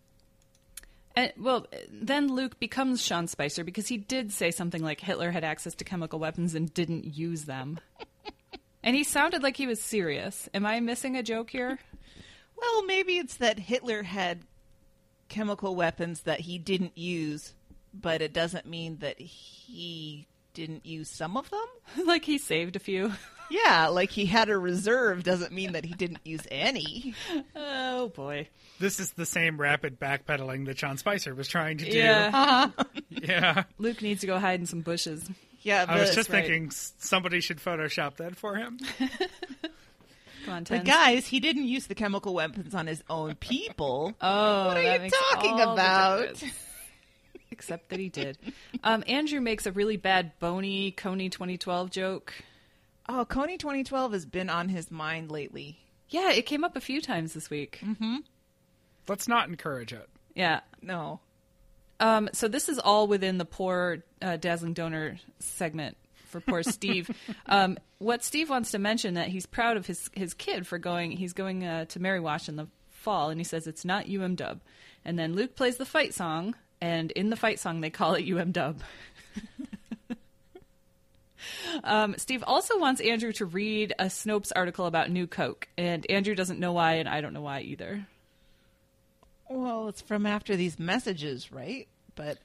And, well, then Luke becomes Sean Spicer because he did say something like Hitler had access to chemical weapons and didn't use them. (laughs) and he sounded like he was serious. Am I missing a joke here? Well, maybe it's that Hitler had chemical weapons that he didn't use, but it doesn't mean that he didn't use some of them. (laughs) like he saved a few. (laughs) Yeah, like he had a reserve doesn't mean that he didn't use any. Oh boy. This is the same rapid backpedaling that John Spicer was trying to do. Yeah. Uh-huh. (laughs) Yeah. Luke needs to go hide in some bushes. Yeah, I was just right. thinking somebody should Photoshop that for him. Come on, But guys, he didn't use the chemical weapons on his own people. (laughs) Oh, what are that you makes talking about? (laughs) Except that he did. Um, Andrew makes a really bad bony Kony 2012 joke. Oh, Kony 2012 has been on his mind lately. Yeah, it came up a few times this week. Let's not encourage it. Yeah. No. Um, so this is all within the poor uh, dazzling donor segment for poor (laughs) Steve. um, what Steve wants to mention that he's proud of his his kid for going. He's going uh, to Mary Wash in the fall, and he says it's not UM Dub. And then Luke plays the fight song, and in the fight song they call it UM Dub. (laughs) Um, Steve also wants Andrew to read a Snopes article about New Coke, and Andrew doesn't know why, and I don't know why either. Well, it's from after these messages, right? But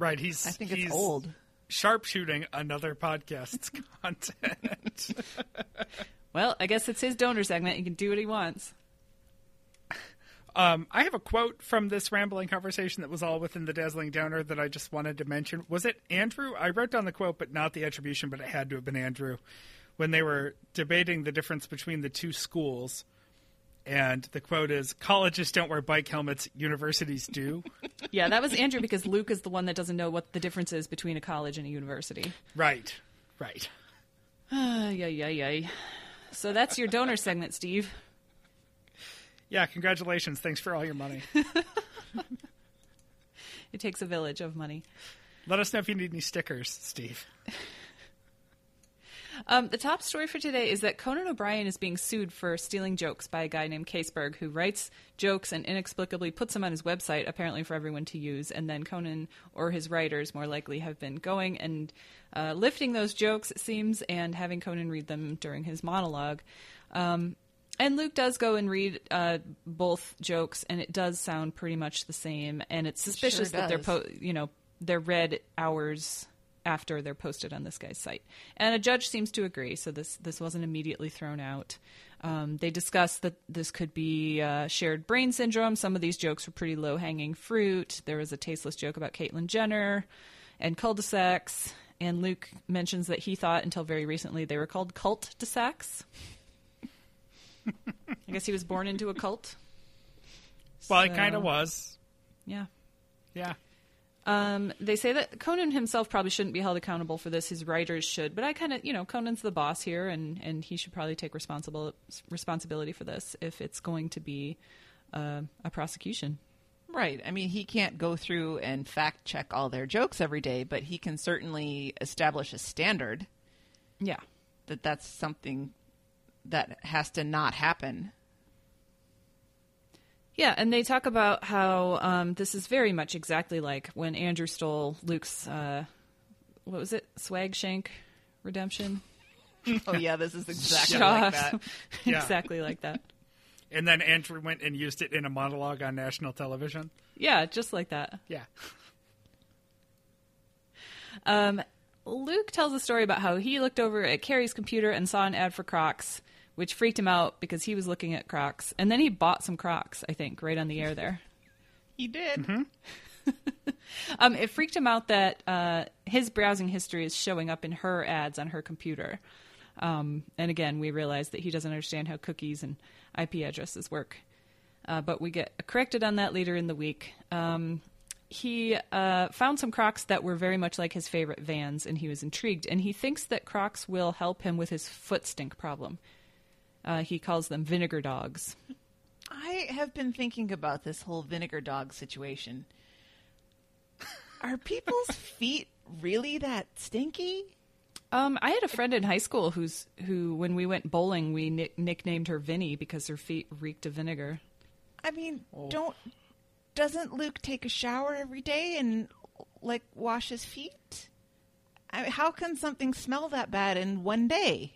Right. He's I think he's it's old. Sharpshooting another podcast's (laughs) content. (laughs) Well, I guess it's his donor segment. He can do what he wants. Um, I have a quote from this rambling conversation that was all within the dazzling donor that I just wanted to mention. Was it Andrew? I wrote down the quote, but not the attribution, but it had to have been Andrew when they were debating the difference between the two schools. And the quote is Colleges don't wear bike helmets, universities do. (laughs) Yeah, that was Andrew because Luke is the one that doesn't know what the difference is between a college and a university. right, right. (sighs) Yeah yeah ay. So that's your donor segment, Steve. Yeah, congratulations. Thanks for all your money. (laughs) It takes a village of money. Let us know if you need any stickers, Steve. (laughs) Um, the top story for today is that Conan O'Brien is being sued for stealing jokes by a guy named Kaseberg who writes jokes and inexplicably puts them on his website, apparently for everyone to use. And then Conan or his writers, more likely, have been going and uh, lifting those jokes, it seems, and having Conan read them during his monologue. Um, and Luke does go and read uh, both jokes, and it does sound pretty much the same. And it's suspicious that they're, po- you know, they're read hours after they're posted on this guy's site. And a judge seems to agree, so this this wasn't immediately thrown out. Um, they discussed that this could be uh, shared brain syndrome. Some of these jokes were pretty low hanging fruit. There was a tasteless joke about Caitlyn Jenner and cul-de-sacs. And Luke mentions that he thought until very recently they were called cult-de-sacs. (laughs) I guess he was born into a cult. Well, it kind of was. Yeah. Yeah. Um, they say that Conan himself probably shouldn't be held accountable for this. His writers should, but I kind of, you know, Conan's the boss here, and and he should probably take responsible responsibility for this if it's going to be uh, a prosecution. Right. I mean, he can't go through and fact check all their jokes every day, but he can certainly establish a standard Yeah. that that's something that has to not happen. Yeah, and they talk about how um, this is very much exactly like when Andrew stole Luke's, uh, what was it, swag shank redemption? (laughs) Oh yeah, this is exactly Shaw. like that. (laughs) Yeah. exactly like that. And then Andrew went and used it in a monologue on national television. Yeah, just like that. Yeah. Um, Luke tells a story about how he looked over at Carrie's computer and saw an ad for Crocs, which freaked him out because he was looking at Crocs, and then he bought some Crocs. I think right on the air there. (laughs) He did. (laughs) Um, it freaked him out that uh, his browsing history is showing up in her ads on her computer. Um, and again, we realize that he doesn't understand how cookies and IP addresses work. Uh, but we get corrected on that later in the week. Um, he uh, found some Crocs that were very much like his favorite Vans, and he was intrigued. And he thinks that Crocs will help him with his foot stink problem. Uh, he calls them vinegar dogs. I have been thinking about this whole vinegar dog situation. Are people's (laughs) feet really that stinky? Um, I had a friend in high school who's who, when we went bowling, we nick- nicknamed her Vinny because her feet reeked of vinegar. I mean, don't doesn't Luke take a shower every day and like wash his feet? I mean, how can something smell that bad in one day?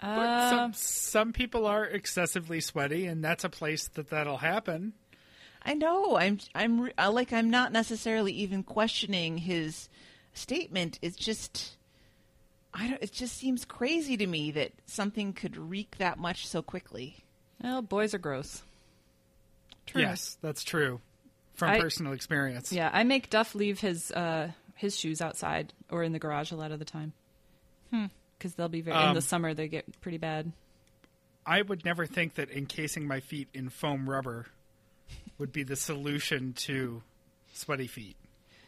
But Uh, some some people are excessively sweaty, and that's a place that that'll happen. I know. I'm. I'm re- uh, like. I'm not necessarily even questioning his statement. It's just. I don't. It just seems crazy to me that something could reek that much so quickly. well, boys are gross. True. Yes, that's true from I- personal experience. Yeah, I make Duff leave his uh, his shoes outside or in the garage a lot of the time. Because they'll be very in the Um, summer they get pretty bad. I would never think that encasing my feet in foam rubber would be the solution to sweaty feet.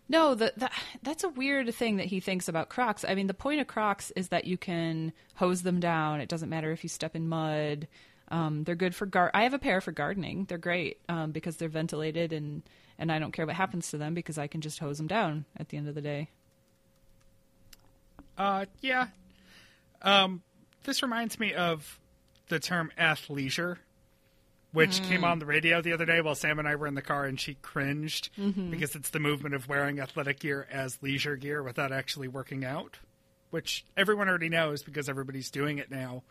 No, the, the, that's a weird thing that he thinks about Crocs. I mean, the point of Crocs is that you can hose them down. It doesn't matter if you step in mud. Um, they're good for gar. I have a pair for gardening. They're great um, because they're ventilated and and I don't care what happens to them because I can just hose them down at the end of the day. Uh, yeah. Um, this reminds me of the term athleisure, which came on the radio the other day while Sam and I were in the car, and she cringed because it's the movement of wearing athletic gear as leisure gear without actually working out, which everyone already knows because everybody's doing it now.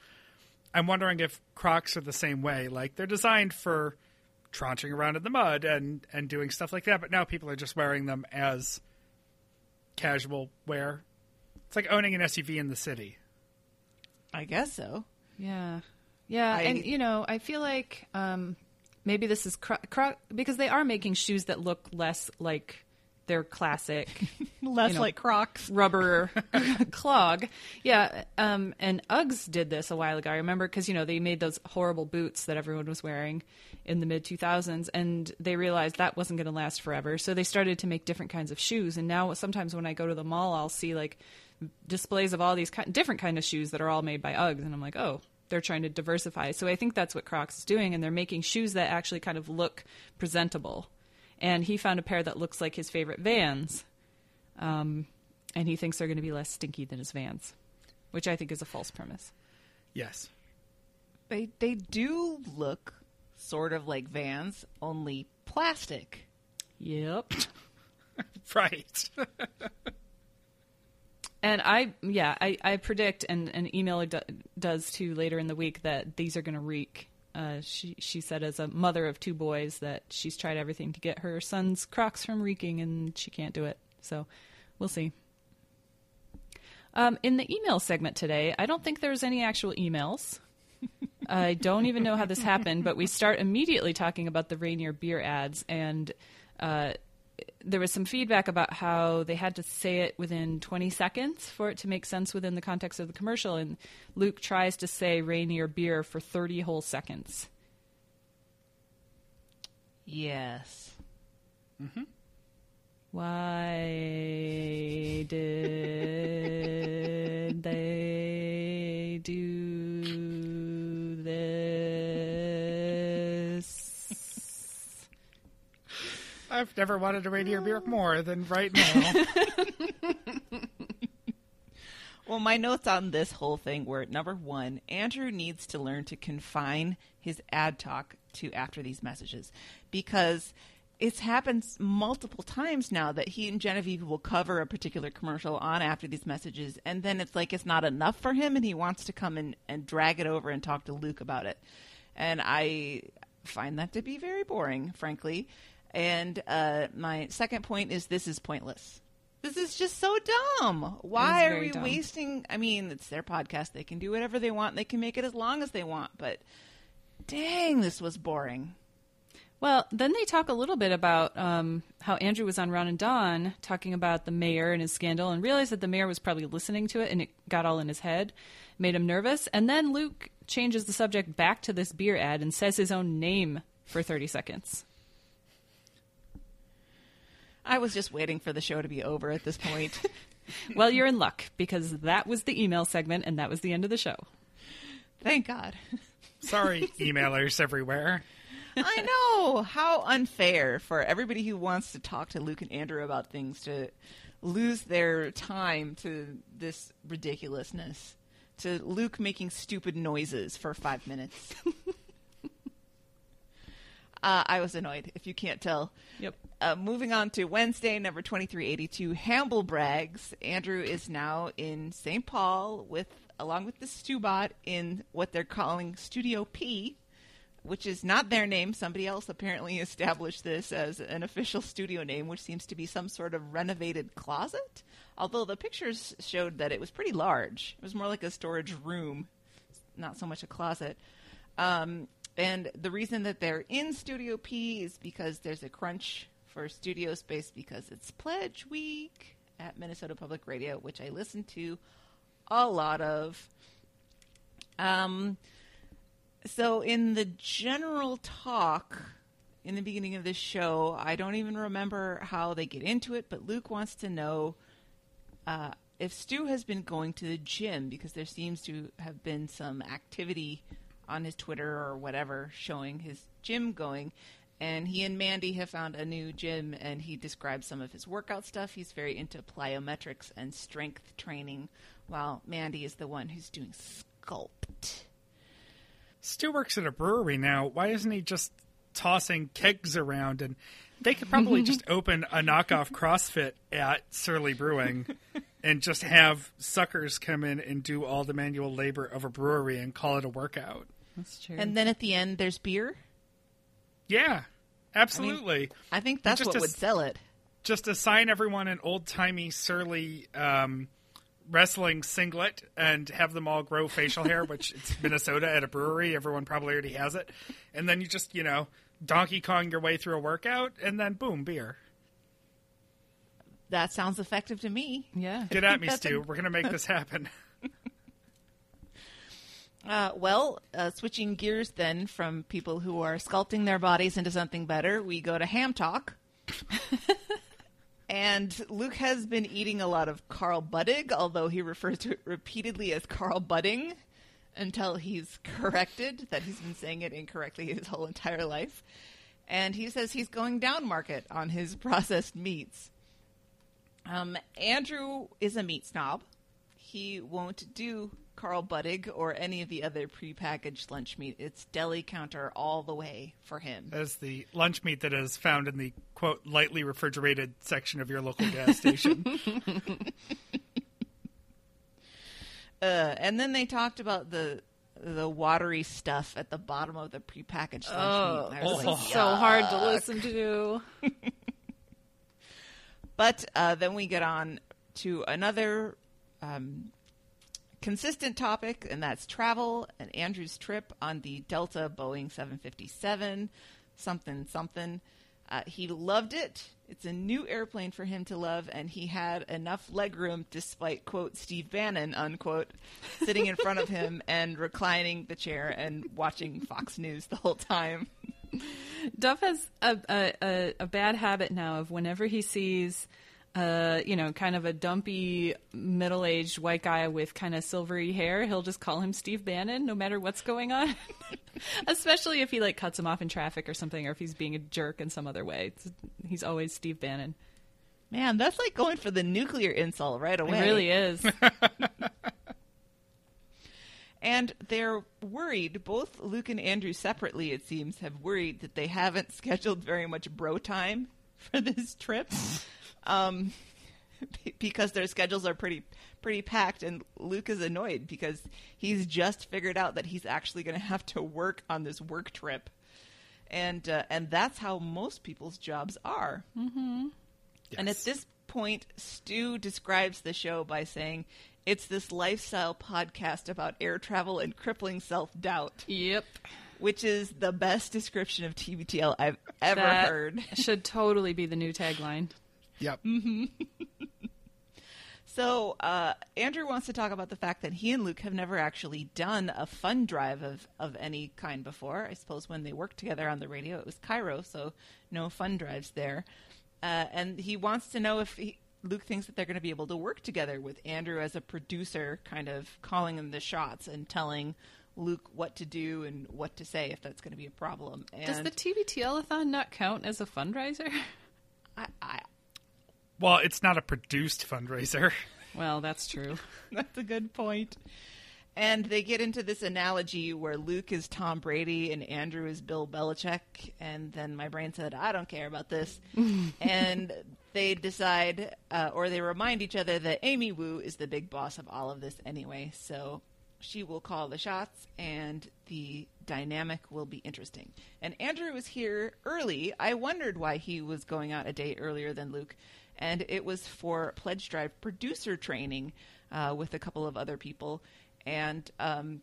I'm wondering if Crocs are the same way. Like they're designed for traunching around in the mud and and doing stuff like that, but now people are just wearing them as casual wear. It's like owning an SUV in the city. I guess so. Yeah, yeah, I- and you know, I feel like um, maybe this is cro- cro- because they are making shoes that look less like their classic (laughs) Less You know. like Crocs. rubber (laughs) clog. Yeah, um, and Uggs did this a while ago. I remember because you know they made those horrible boots that everyone was wearing in the mid 2000s, and they realized that wasn't going to last forever. So they started to make different kinds of shoes. And now sometimes when I go to the mall, I'll see like displays of all these ki- different kind of shoes that are all made by Uggs, and I'm like, oh. They're trying to diversify. So I think that's what Crocs is doing, and they're making shoes that actually kind of look presentable. And he found a pair that looks like his favorite Vans, um, and he thinks they're going to be less stinky than his vans, which I think is a false premise. Yes. They they do look sort of like Vans, only plastic. Yep. (laughs) Right. (laughs) and I, yeah, I, I predict, and an emailer do, does too later in the week that these are going to reek. Uh, she she said as a mother of two boys that she's tried everything to get her son's Crocs from reeking, and she can't do it. So we'll see. Um, in the email segment today, I don't think there's any actual emails. (laughs) I don't even know how this happened, but we start immediately talking about the Rainier beer ads, and uh, there was some feedback about how they had to say it within 20 seconds for it to make sense within the context of the commercial, and Luke tries to say Rainier beer for 30 whole seconds. Yes. Mm-hmm. Why did they do this? I've never wanted a Rainier beer more than right now. (laughs) Well, my notes on this whole thing were number one, Andrew needs to learn to confine his ad talk to after these messages because it's happened multiple times now that he and Genevieve will cover a particular commercial on after these messages, and then it's like it's not enough for him, and he wants to come in and drag it over and talk to Luke about it. And I find that to be very boring, frankly. And uh, my second point is this is pointless. This is just so dumb. Why are we dumb. wasting? I mean, it's their podcast. They can do whatever they want. They can make it as long as they want. But dang, this was boring. Well, then they talk a little bit about um, how Andrew was on Ron and Don talking about the mayor and his scandal and realized that the mayor was probably listening to it and it got all in his head, made him nervous. And then Luke changes the subject back to this beer ad and says his own name for 30 seconds. I was just waiting for the show to be over at this point. Well, you're in luck because that was the email segment and that was the end of the show. Thank God. Sorry, emailers everywhere. I know how unfair for everybody who wants to talk to Luke and Andrew about things to lose their time to this ridiculousness. To Luke making stupid noises for five minutes. (laughs) uh, I was annoyed, if you can't tell. Yep. Uh, moving on to Wednesday, number 2382, Hamble brags. Andrew is now in St. Paul with, along with the Stewbot in what they're calling Studio P, which is not their name. Somebody else apparently (laughs) established this as an official studio name, which seems to be some sort of renovated closet. Although the pictures showed that it was pretty large. It was more like a storage room, not so much a closet. Um, and the reason that they're in Studio P is because there's a crunch for studio space because it's Pledge Week at Minnesota Public Radio, which I listen to a lot of. Um, so, in the general talk in the beginning of this show, I don't even remember how they get into it, but Luke wants to know uh, if Stu has been going to the gym because there seems to have been some activity on his Twitter or whatever showing his gym going. And he and Mandy have found a new gym, and he describes some of his workout stuff. He's very into plyometrics and strength training, while Mandy is the one who's doing sculpt. Stu works at a brewery now. Why isn't he just tossing kegs around? And they could probably just (laughs) open a knockoff CrossFit at Surly Brewing and just have suckers come in and do all the manual labor of a brewery and call it a workout. That's true. And then at the end, there's beer. Yeah, absolutely. I think that's Just what a would sell it. just assign everyone an old timey surly um, wrestling singlet and have them all grow facial hair, which (laughs) it's Minnesota at a brewery. Everyone probably already has it. And then you just, you know, Donkey Kong your way through a workout, and then boom, beer. That sounds effective to me. yeah. Get at (laughs) me, That's a- Stu. We're going to make this happen. Uh, well, uh, switching gears then from people who are sculpting their bodies into something better, we go to ham talk. (laughs) and Luke has been eating a lot of Carl Buddig, although he refers to it repeatedly as Carl Budding until he's corrected that he's been saying it incorrectly his whole entire life. And he says he's going down market on his (laughs) processed meats. Um, Andrew is a meat snob. He won't do Carl Buddig or any of the other prepackaged lunch meat. It's deli counter all the way for him. As the lunch meat that is found in the, quote, lightly refrigerated section of your local gas station. (laughs) Uh, and then they talked about the the watery stuff at the bottom of the prepackaged lunch meat. And was Oh. like, so hard to listen to. (laughs) But uh, then we get on to another um, consistent topic, and that's travel and Andrew's trip on the Delta Boeing 757, something, something. Uh, he loved it. It's a new airplane for him to love, and he had enough legroom despite, quote, Steve Bannon, unquote, sitting in front of him (laughs) and reclining the chair and watching Fox News the whole time. Duff has a, a, a, a bad habit now of whenever he sees, uh, you know, kind of a dumpy middle aged white guy with kind of silvery hair, he'll just call him Steve Bannon no matter what's going on. (laughs) Especially if he like cuts him off in traffic or something, or if he's being a jerk in some other way. It's, he's always Steve Bannon. Man, that's like going for the nuclear insult right away. It really is. (laughs) And they're worried, both Luke and Andrew separately, it seems, have worried that they haven't scheduled very much bro time for this trip. Um, (laughs) because their schedules are pretty pretty packed and Luke is annoyed because he's just figured out that he's actually going to have to work on this work trip. And uh, and that's how most people's jobs are. And at this point, Stu describes the show by saying it's this lifestyle podcast about air travel and crippling self doubt, Yep. which is the best description of TBTL I've ever That heard. (laughs) should totally be the new tagline. Yep. Mm-hmm. (laughs) So, uh, Andrew wants to talk about the fact that he and Luke have never actually done a fun drive of, of any kind before. I suppose when they worked together on the radio, it was KIRO, so no fun drives there. Uh, and he wants to know if he, Luke thinks that they're going to be able to work together with Andrew as a producer, kind of calling him the shots and telling Luke what to do and what to say if that's going to be a problem. And Does the TBTL-a-thon not count as a fundraiser? I, I, Well, it's not a produced fundraiser. (laughs) Well, that's true. (laughs) That's a good point. And they get into this analogy where Luke is Tom Brady and Andrew is Bill Belichick. And then my brain said, I don't care about this. (laughs) and they decide, uh, or they remind each other that Amy Wu is the big boss of all of this anyway. So she will call the shots and the dynamic will be interesting. And Andrew was here early. I wondered why he was going out a day earlier than Luke. And it was for Pledge Drive producer training uh, with a couple of other people. And um,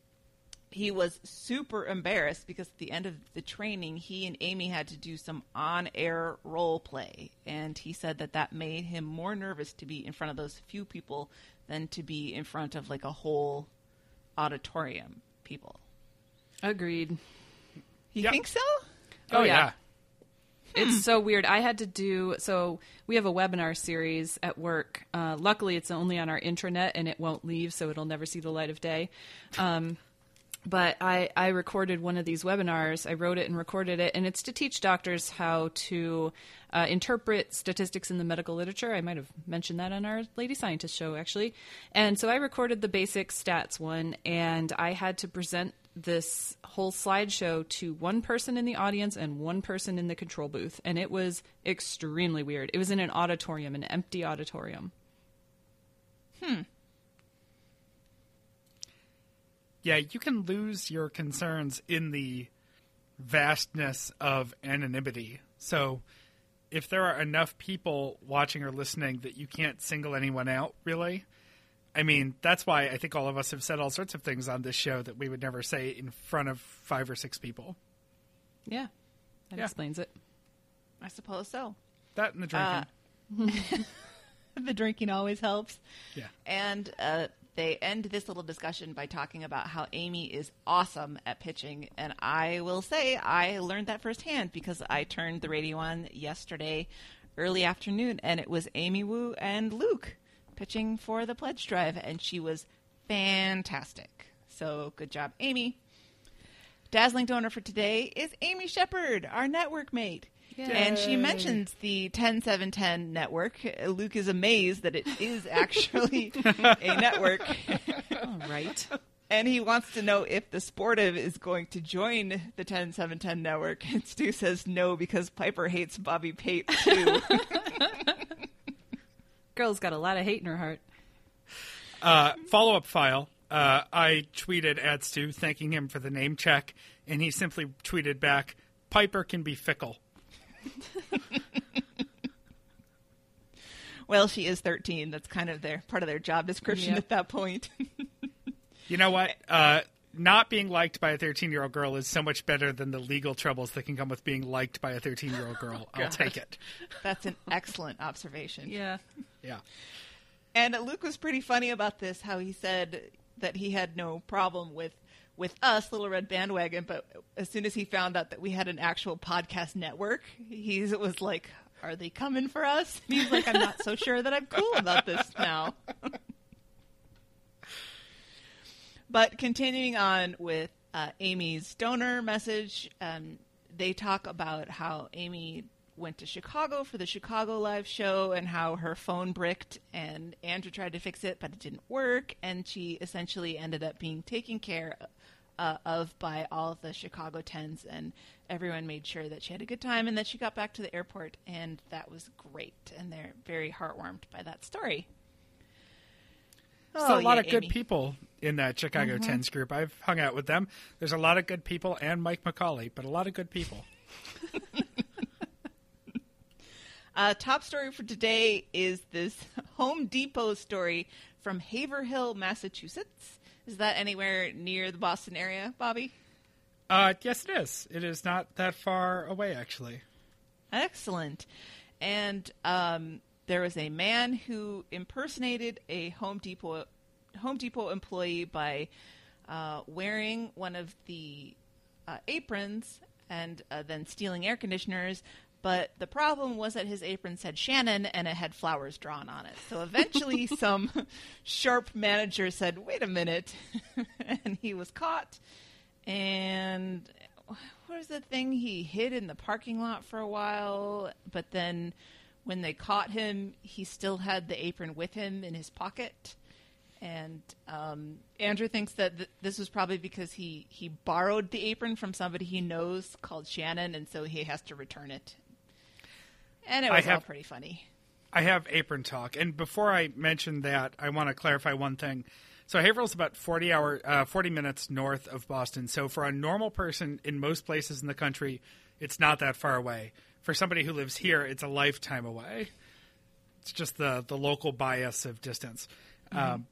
he was super embarrassed because at the end of the training, he and Amy had to do some on air role play. And he said that that made him more nervous to be in front of those few people than to be in front of like a whole auditorium people. Agreed. You Yep. think so? Oh, yeah. yeah. It's (clears throat) so weird. I had to do so. We have a webinar series at work. Uh, luckily, it's only on our intranet and it won't leave, so it'll never see the light of day. Um, but I, I recorded one of these webinars. I wrote it and recorded it, and it's to teach doctors how to uh, interpret statistics in the medical literature. I might have mentioned that on our Lady Scientist show, actually. And so I recorded the basic stats one, and I had to present this whole slideshow to one person in the audience and one person in the control booth, and it was extremely weird. It was in an auditorium, an empty auditorium. Hmm. Yeah, you can lose your concerns in the vastness of anonymity. So, if there are enough people watching or listening that you can't single anyone out, really, I mean, that's why I think all of us have said all sorts of things on this show that we would never say in front of five or six people. Yeah, that Yeah. explains it. I suppose so. That and the drinking. Uh, (laughs) the drinking always helps. yeah. And uh, they end this little discussion by talking about how Amy is awesome at pitching. And I will say I learned that firsthand because I turned the radio on yesterday early afternoon and it was Amy Wu and Luke pitching for the pledge drive and she was fantastic. So good job, Amy. Dazzling donor for today is Amy Shepard, our network mate. And she mentions the 10710 network. Luke is amazed that it is (laughs) actually a network. All right. And he wants to know if the Sportive is going to join the 10710 network. And Stu says no because Piper hates Bobby Pate too. (laughs) Girl's got a lot of hate in her heart. Uh, follow up file. Uh, I tweeted at Stu thanking him for the name check, and he simply tweeted back, "Piper can be fickle." (laughs) well, she is 13. That's kind of their part of their job description Yep. at that point. (laughs) You know what? Uh, not being liked by a 13 year old girl is so much better than the legal troubles that can come with being liked by a 13 year old girl. (laughs) I'll take it. That's an excellent observation. Yeah. Yeah. And Luke was pretty funny about this. How he said that he had no problem with with us, Little Red Bandwagon, but as soon as he found out that we had an actual podcast network, he was like, "Are they coming for us?" And he's like, "I'm not so (laughs) sure that I'm cool about this now." (laughs) but continuing on with uh, Amy's donor message, um, they talk about how Amy went to Chicago for the Chicago live show and how her phone bricked and Andrew tried to fix it but it didn't work and she essentially ended up being taken care uh, of by all of the Chicago tens and everyone made sure that she had a good time and that she got back to the airport and that was great and they're very heartwarmed by that story. There's Oh, a lot yeah, of good Amy. people in that Chicago Tens group. I've hung out with them. There's a lot of good people and Mike McCauley, but a lot of good people. (laughs) Uh, top story for today is this (laughs) Home Depot story from Haverhill, Massachusetts. Is that anywhere near the Boston area, Bobby? Uh, yes, it is. It is not that far away, actually. Excellent. And um, there was a man who impersonated a Home Depot Home Depot employee by uh, wearing one of the uh, aprons and uh, then stealing air conditioners. But the problem was that his apron said Shannon and it had flowers drawn on it. So eventually, (laughs) some sharp manager said, "Wait a minute," (laughs) and he was caught. And what was the thing? He hid in the parking lot for a while, but then when they caught him, he still had the apron with him in his pocket. And um, Andrew thinks that th- this was probably because he, he borrowed the apron from somebody he knows called Shannon, and so he has to return it. And it was all pretty funny. I have apron talk, and before I mention that, I want to clarify one thing. So Haverhill's about forty hour, uh, forty minutes north of Boston. So for a normal person in most places in the country, it's not that far away. For somebody who lives here, it's a lifetime away. It's just the the local bias of distance. Um,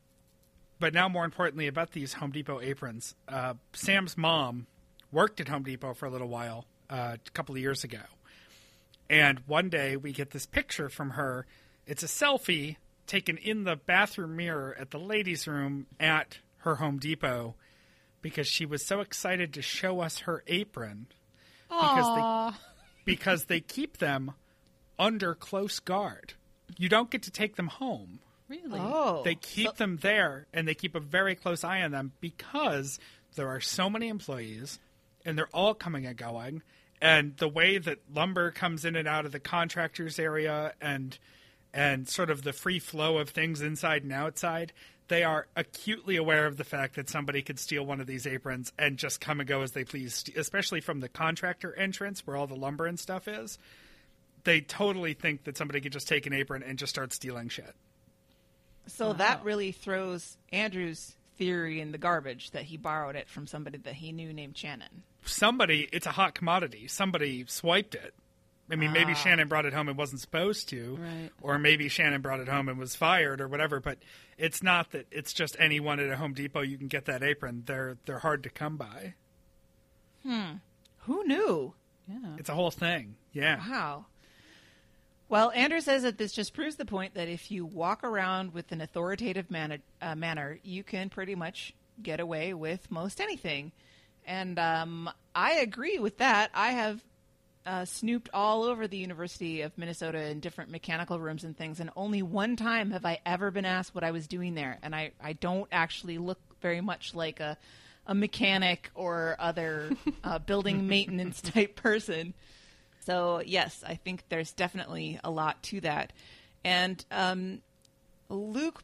but now, more importantly, about these Home Depot aprons. Uh, Sam's mom worked at Home Depot for a little while, uh, a couple of years ago. And one day we get this picture from her. It's a selfie taken in the bathroom mirror at the ladies' room at her Home Depot because she was so excited to show us her apron because they, because they keep them under close guard. You don't get to take them home. Really? Oh. They keep them there and they keep a very close eye on them because there are so many employees and they're all coming and going. And the way that lumber comes in and out of the contractors area and and sort of the free flow of things inside and outside, they are acutely aware of the fact that somebody could steal one of these aprons and just come and go as they please, especially from the contractor entrance where all the lumber and stuff is. They totally think that somebody could just take an apron and just start stealing shit. So that really throws Andrew's theory in the garbage that he borrowed it from somebody that he knew named Shannon. somebody it's a hot commodity somebody swiped it i mean maybe shannon brought it home and wasn't supposed to Right. or maybe shannon brought it home and was fired or whatever but it's not that it's just anyone at a home depot you can get that apron they're they're hard to come by Hmm. Who knew? Yeah. it's a whole thing yeah Wow. Well, Andrew says that this just proves the point that if you walk around with an authoritative man- uh, manner, you can pretty much get away with most anything. And um, I agree with that. I have uh, snooped all over the University of Minnesota in different mechanical rooms and things, and only one time have I ever been asked what I was doing there. And I, I don't actually look very much like a, a mechanic or other (laughs) uh, building maintenance type person. So yes, I think there's definitely a lot to that. And um, Luke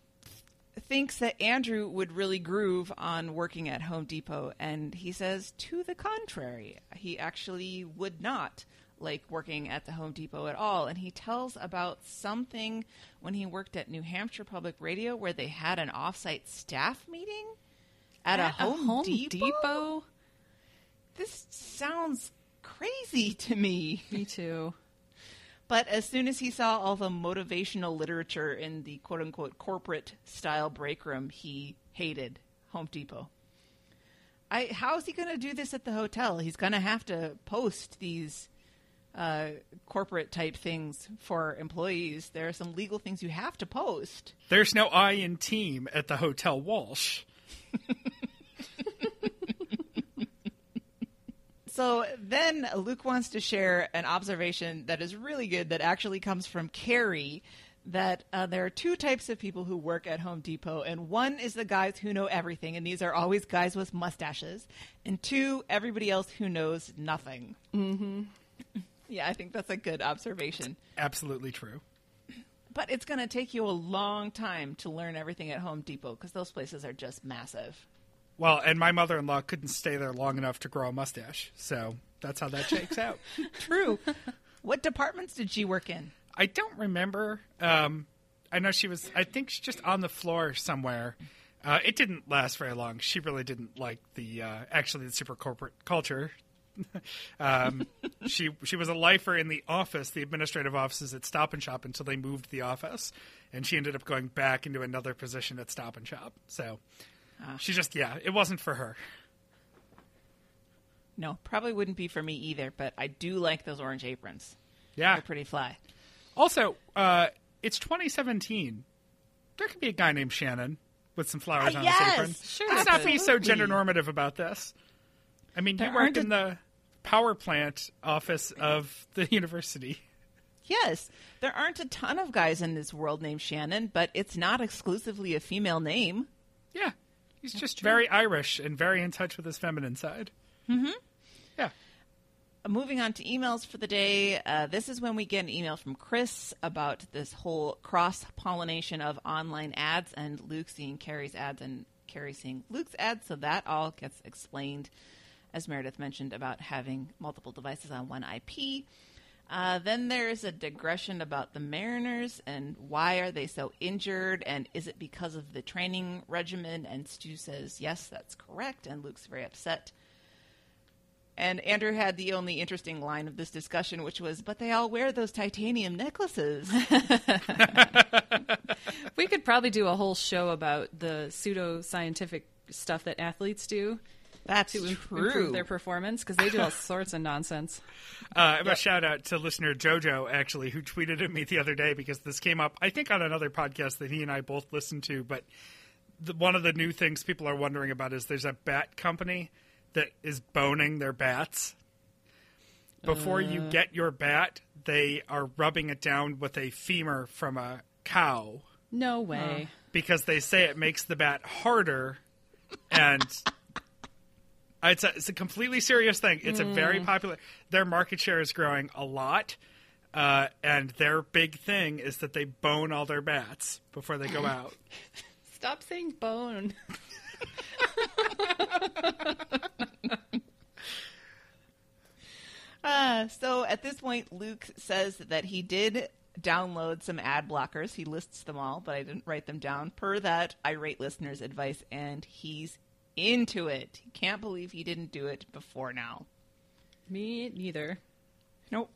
thinks that Andrew would really groove on working at Home Depot, and he says to the contrary. He actually would not like working at the Home Depot at all. And he tells about something when he worked at New Hampshire Public Radio where they had an offsite staff meeting at, a, Home, Depot? This sounds crazy (laughs) to me. Me too. But as soon as he saw all the motivational literature in the quote unquote corporate style break room, he hated Home Depot. I how is he going to do this at the hotel? He's going to have to post these uh, corporate type things for employees. There are some legal things you have to post. there's no i in team at the hotel walsh (laughs) So then Luke wants to share an observation that is really good that actually comes from Carrie that uh, there are two types of people who work at Home Depot, and one is the guys who know everything, and these are always guys with mustaches, and two, everybody else who knows nothing. Mm-hmm. (laughs) yeah, I think that's a good observation. absolutely true But it's going to take you a long time to learn everything at Home Depot because those places are just massive. Well and my mother-in-law couldn't stay there long enough to grow a mustache so that's how that shakes out (laughs) True. what departments did she work in? I don't remember. Um, I know she was. I think she's just on the floor somewhere. Uh, it didn't last very long. She really didn't like the uh, actually the super corporate culture. (laughs) um, she she was a lifer in the office, the administrative offices at Stop and Shop until they moved the office, and she ended up going back into another position at Stop and Shop. So she just yeah, it wasn't for her. No, probably wouldn't be for me either, but I do like those orange aprons. Yeah. They're pretty fly. Also, uh, it's 2017. There could be a guy named Shannon with some flowers Uh, on yes, his apron. sure, Let's not be so gender normative about this. I mean, There you worked a- in the power plant office of the (laughs) university. Yes, there aren't a ton of guys in this world named Shannon, but it's not exclusively a female name. Yeah, he's just very Irish and very in touch with his feminine side. Mm-hmm. Yeah. Moving on to emails for the day. Uh, this is when we get an email from Chris about this whole cross pollination of online ads and Luke seeing Carrie's ads and Carrie seeing Luke's ads. So that all gets explained, as Meredith mentioned, about having multiple devices on one IP. Uh, then there's a digression about the Mariners and why are they so injured and is it because of the training regimen? And Stu says, yes, that's correct. And Luke's very upset. And Andrew had the only interesting line of this discussion, which was, but they all wear those titanium necklaces. (laughs) We could probably do a whole show about the pseudo-scientific stuff that athletes do That's to true. improve their performance because they do all sorts of nonsense. (laughs) Uh, A shout out to listener Jojo, actually, who tweeted at me the other day because this came up, I think, on another podcast that he and I both listened to. But the, one of the new things people are wondering about is there's a bat company that is boning their bats. Before you get your bat, they are rubbing it down with a femur from a cow No way. because they say it makes the bat harder and (laughs) it's a, it's a completely serious thing it's a very popular their market share is growing a lot uh, and their big thing is that they bone all their bats before they go (laughs) out Stop saying bone. (laughs) Uh, so at this point, Luke says that he did download some ad blockers. He lists them all, but I didn't write them down per that irate listener's advice, and he's into it. He can't believe he didn't do it before now. Me neither. Nope.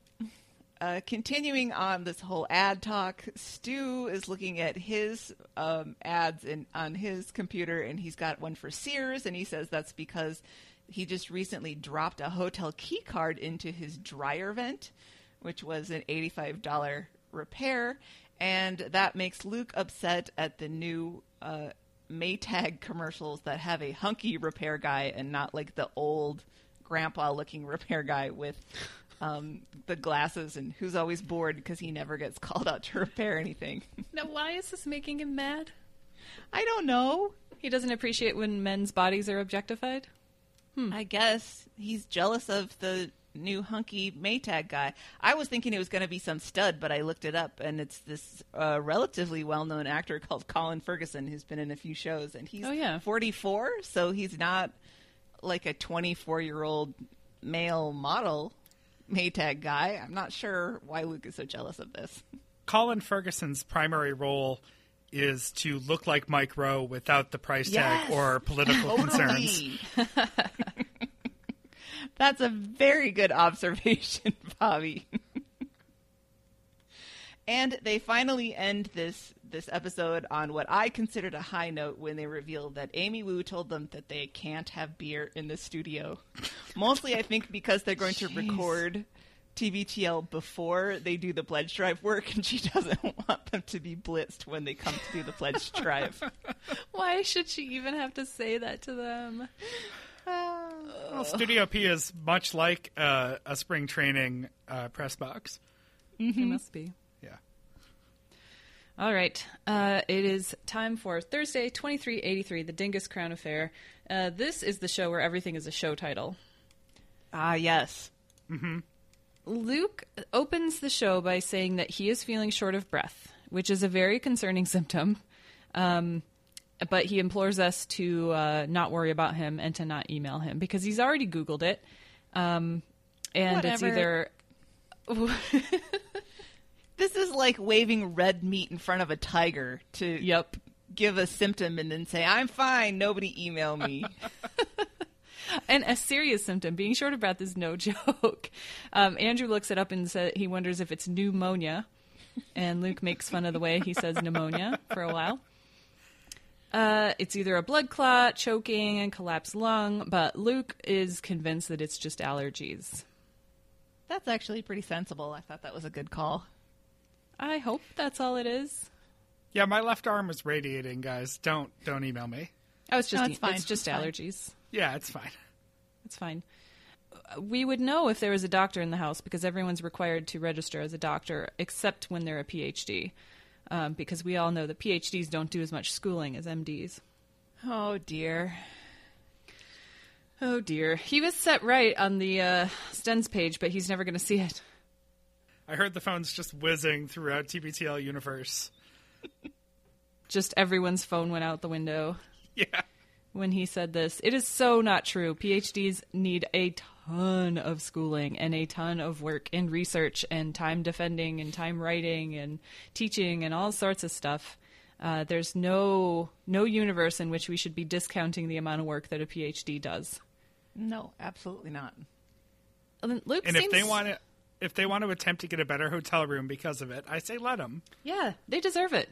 Uh, continuing on this whole ad talk, Stu is looking at his um, ads in, on his computer, and he's got one for Sears, and he says that's because he just recently dropped a hotel key card into his dryer vent, which was an $85 repair, and that makes Luke upset at the new uh, Maytag commercials that have a hunky repair guy and not like the old grandpa looking repair guy with um, the glasses and who's always bored because he never gets called out to repair anything. (laughs) Now, why is this making him mad? I don't know. He doesn't appreciate when men's bodies are objectified. I guess he's jealous of the new hunky Maytag guy. I was thinking it was going to be some stud, but I looked it up and it's this uh, relatively well known actor called Colin Ferguson who's been in a few shows and he's Oh, yeah. 44, so he's not like a 24 year old male model Maytag guy. I'm not sure why Luke is so jealous of this. colin ferguson's primary role is to look like mike rowe without the price tag or political (laughs) concerns Totally. (laughs) That's a very good observation, (laughs) Bobby. and they finally end this this episode on what I considered a high note when they revealed that Amy Wu told them that they can't have beer in the studio. (laughs) Mostly, I think because they're going to record TBTL before they do the pledge drive work, and she (laughs) doesn't want them to be blitzed when they come to do the pledge drive. Why should she even have to say that to them? Well, studio p is much like uh, a spring training uh, press box It must be. yeah All right. Uh, it is time for Thursday, 2383, The Dingus Crown Affair. Uh, this is the show where everything is a show title. Ah, yes. Luke opens the show by saying that he is feeling short of breath, which is a very concerning (laughs) symptom. Um, but he implores us to uh, not worry about him and to not email him because he's already Googled it. Um, and it's either. (laughs) This is like waving red meat in front of a tiger to Yep. give a symptom and then say, I'm fine, nobody email me. (laughs) and a serious symptom. Being short of breath is no (laughs) joke. Um, Andrew looks it up and says he wonders if it's pneumonia, and Luke makes fun of the way he says pneumonia for a while. Uh, it's either a blood clot, choking, and collapsed lung, but Luke is convinced that it's just allergies. That's actually pretty sensible. I thought that was a good call. I hope that's all it is. Yeah, my left arm is radiating, guys. Don't don't email me. Oh, it's just No, it's fine. it's just It's fine. allergies. Yeah, it's fine. It's fine. Uh, We would know if there was a doctor in the house because everyone's required to register as a doctor except when they're a PhD. Um, because we all know that PhDs don't do as much schooling as MDs. Oh dear. Oh dear. He was set right on the uh, Stens page, but he's never going to see it. I heard the phones just whizzing throughout TBTL universe. Just everyone's phone went out the window (laughs) Yeah. when he said this. It is so not true. PhDs need a ton of schooling and a ton of work and research and time defending and time writing and teaching and all sorts of stuff. Uh, there's no no universe in which we should be discounting the amount of work that a PhD does. No, absolutely not. And Luke And if they want to if they want to attempt to get a better hotel room because of it, I say let them. Yeah, they deserve it.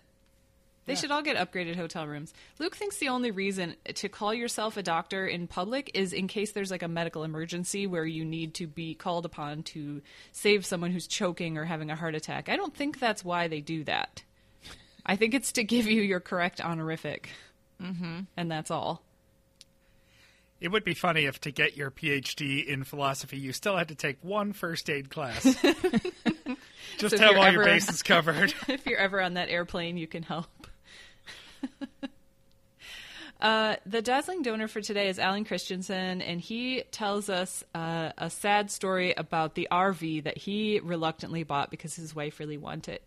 They Yeah. should all get upgraded hotel rooms. Luke thinks the only reason to call yourself a doctor in public is in case there's like a medical emergency where you need to be called upon to save someone who's choking or having a heart attack. I don't think that's why they do that. I think it's to give you your correct honorific. Mm-hmm. And that's all. It would be funny if to get your PhD in philosophy, you still had to take one first aid class. (laughs) Just So have all your bases covered. (laughs) if you're ever on that airplane, you can help. (laughs) uh, the dazzling donor for today is Alan Christensen, and he tells us uh, a sad story about the RV that he reluctantly bought because his wife really wanted it.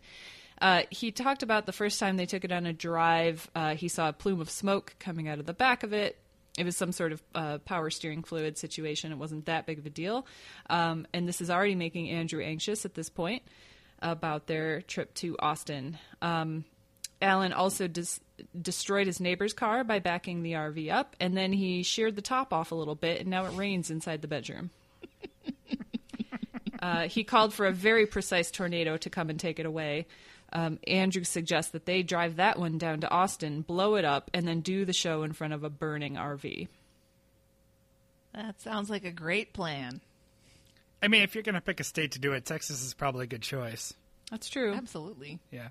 Uh, he talked about the first time they took it on a drive. Uh, he saw a plume of smoke coming out of the back of it. It was some sort of uh, power steering fluid situation. It wasn't that big of a deal. Um, and this is already making Andrew anxious at this point about their trip to Austin. Um, Alan also dis- destroyed his neighbor's car by backing the RV up, and then he sheared the top off a little bit, and now it rains inside the bedroom. (laughs) uh, he called for a very precise tornado to come and take it away. Um, Andrew suggests that they drive that one down to Austin, blow it up, and then do the show in front of a burning RV. That sounds like a great plan. I mean, if you're going to pick a state to do it, Texas is probably a good choice. That's true. Absolutely. Yeah.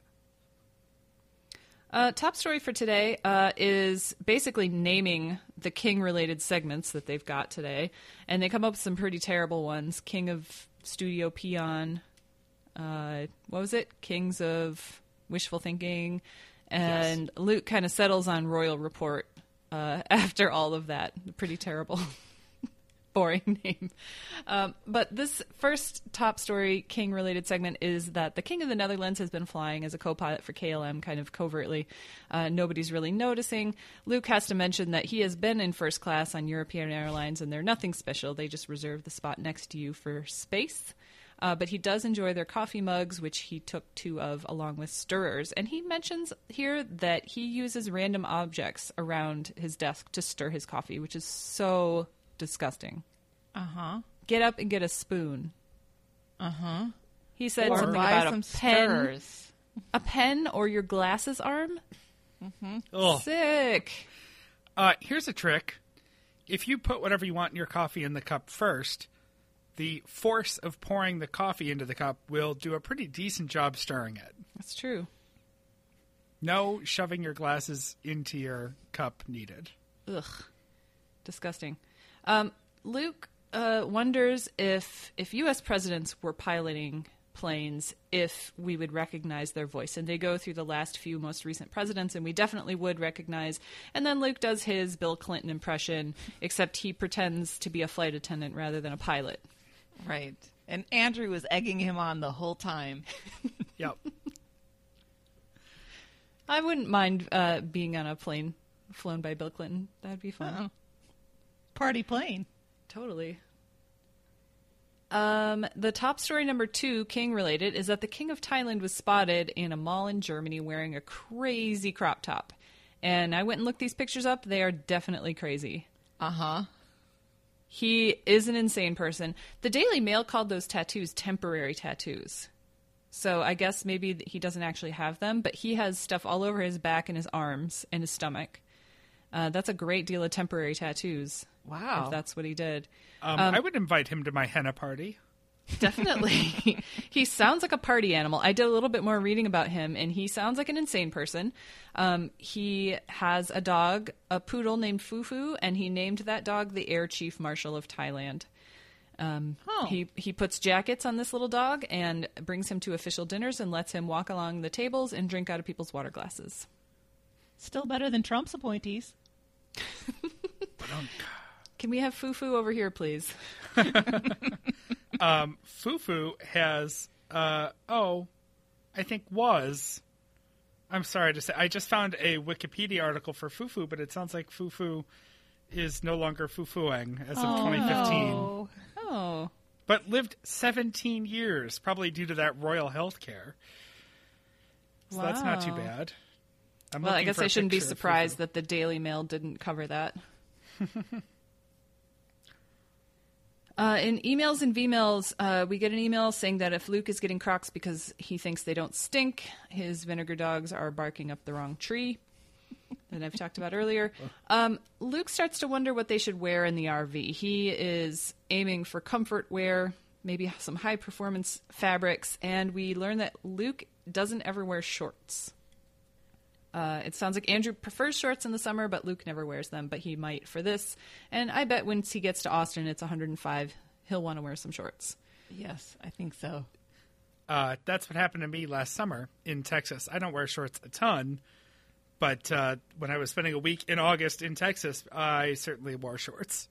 Uh, top story for today uh, is basically naming the King related segments that they've got today. And they come up with some pretty terrible ones King of Studio Peon. Uh, what was it? Kings of Wishful Thinking. And Luke kind of settles on Royal Report uh, (laughs) after all of that. Pretty terrible. Boring (laughs) name. Um, but this first top story King related segment is that the King of the Netherlands has been flying as a co pilot for KLM kind of covertly. Uh, nobody's really noticing. Luke has to mention that he has been in first class on European Airlines and they're nothing special. They just reserve the spot next to you for space. Uh, but he does enjoy their coffee mugs, which he took two of along with stirrers. And he mentions here that he uses random objects around his desk to stir his coffee, which is so disgusting. Uh huh. Get up and get a spoon. Uh huh. He said Or something buy about some a pen, stirrers. a pen, or your glasses arm. Oh, Sick. uh, here's a trick: if you put whatever you want in your coffee in the cup first, the force of pouring the coffee into the cup will do a pretty decent job stirring it. That's true. No shoving your glasses into your cup needed. Ugh, disgusting. Um, Luke uh, wonders if if U.S. presidents were piloting planes, if we would recognize their voice. And they go through the last few most recent presidents, and we definitely would recognize. And then Luke does his Bill Clinton impression, except he pretends to be a flight attendant rather than a pilot. Right. And Andrew was egging him on the whole time. (laughs) Yep. I wouldn't mind uh, being on a plane flown by Bill Clinton. That'd be fun. Uh-uh. Party plane. Totally. Um, the top story number two, King related, is that the King of Thailand was spotted in a mall in Germany wearing a crazy crop top. And I went and looked these pictures up. They are definitely crazy. Uh huh. He is an insane person. The Daily Mail called those tattoos temporary tattoos. So I guess maybe he doesn't actually have them, but he has stuff all over his back and his arms and his stomach. Uh, that's a great deal of temporary tattoos. Wow. If that's what he did. Um, I would invite him to my henna party. Definitely. (laughs) (laughs) he sounds like a party animal. I did a little bit more reading about him, and he sounds like an insane person. Um, he has a dog, a poodle named Fufu, and he named that dog the Air Chief Marshal of Thailand. Um, Oh. He he puts jackets on this little dog and brings him to official dinners and lets him walk along the tables and drink out of people's water glasses. Still better than Trump's appointees. Can we have Fufu over here, please? (laughs) Fufu has, uh, oh, I think was. I'm sorry to say, I just found a Wikipedia article for Fufu, but it sounds like Fufu is no longer Fufuing as of 2015. Oh, Oh, But lived 17 years, probably due to that royal health care. So that's not too bad. I'm well, I guess I shouldn't be surprised that the Daily Mail didn't cover that. (laughs) uh, in emails and VMails, uh, we get an email saying that if Luke is getting Crocs because he thinks they don't stink, his vinegar dogs are barking up the wrong tree. (laughs) that I've talked about earlier. Um, Luke starts to wonder what they should wear in the RV. He is aiming for comfort wear, maybe some high performance fabrics, and we learn that Luke doesn't ever wear shorts. Uh, it sounds like Andrew prefers shorts in the summer, but Luke never wears them, but he might for this. And I bet once he gets to Austin, it's 105, he'll want to wear some shorts. Yes, I think so. Uh, that's what happened to me last summer in Texas. I don't wear shorts a ton, but uh, when I was spending a week in August in Texas, I certainly wore shorts.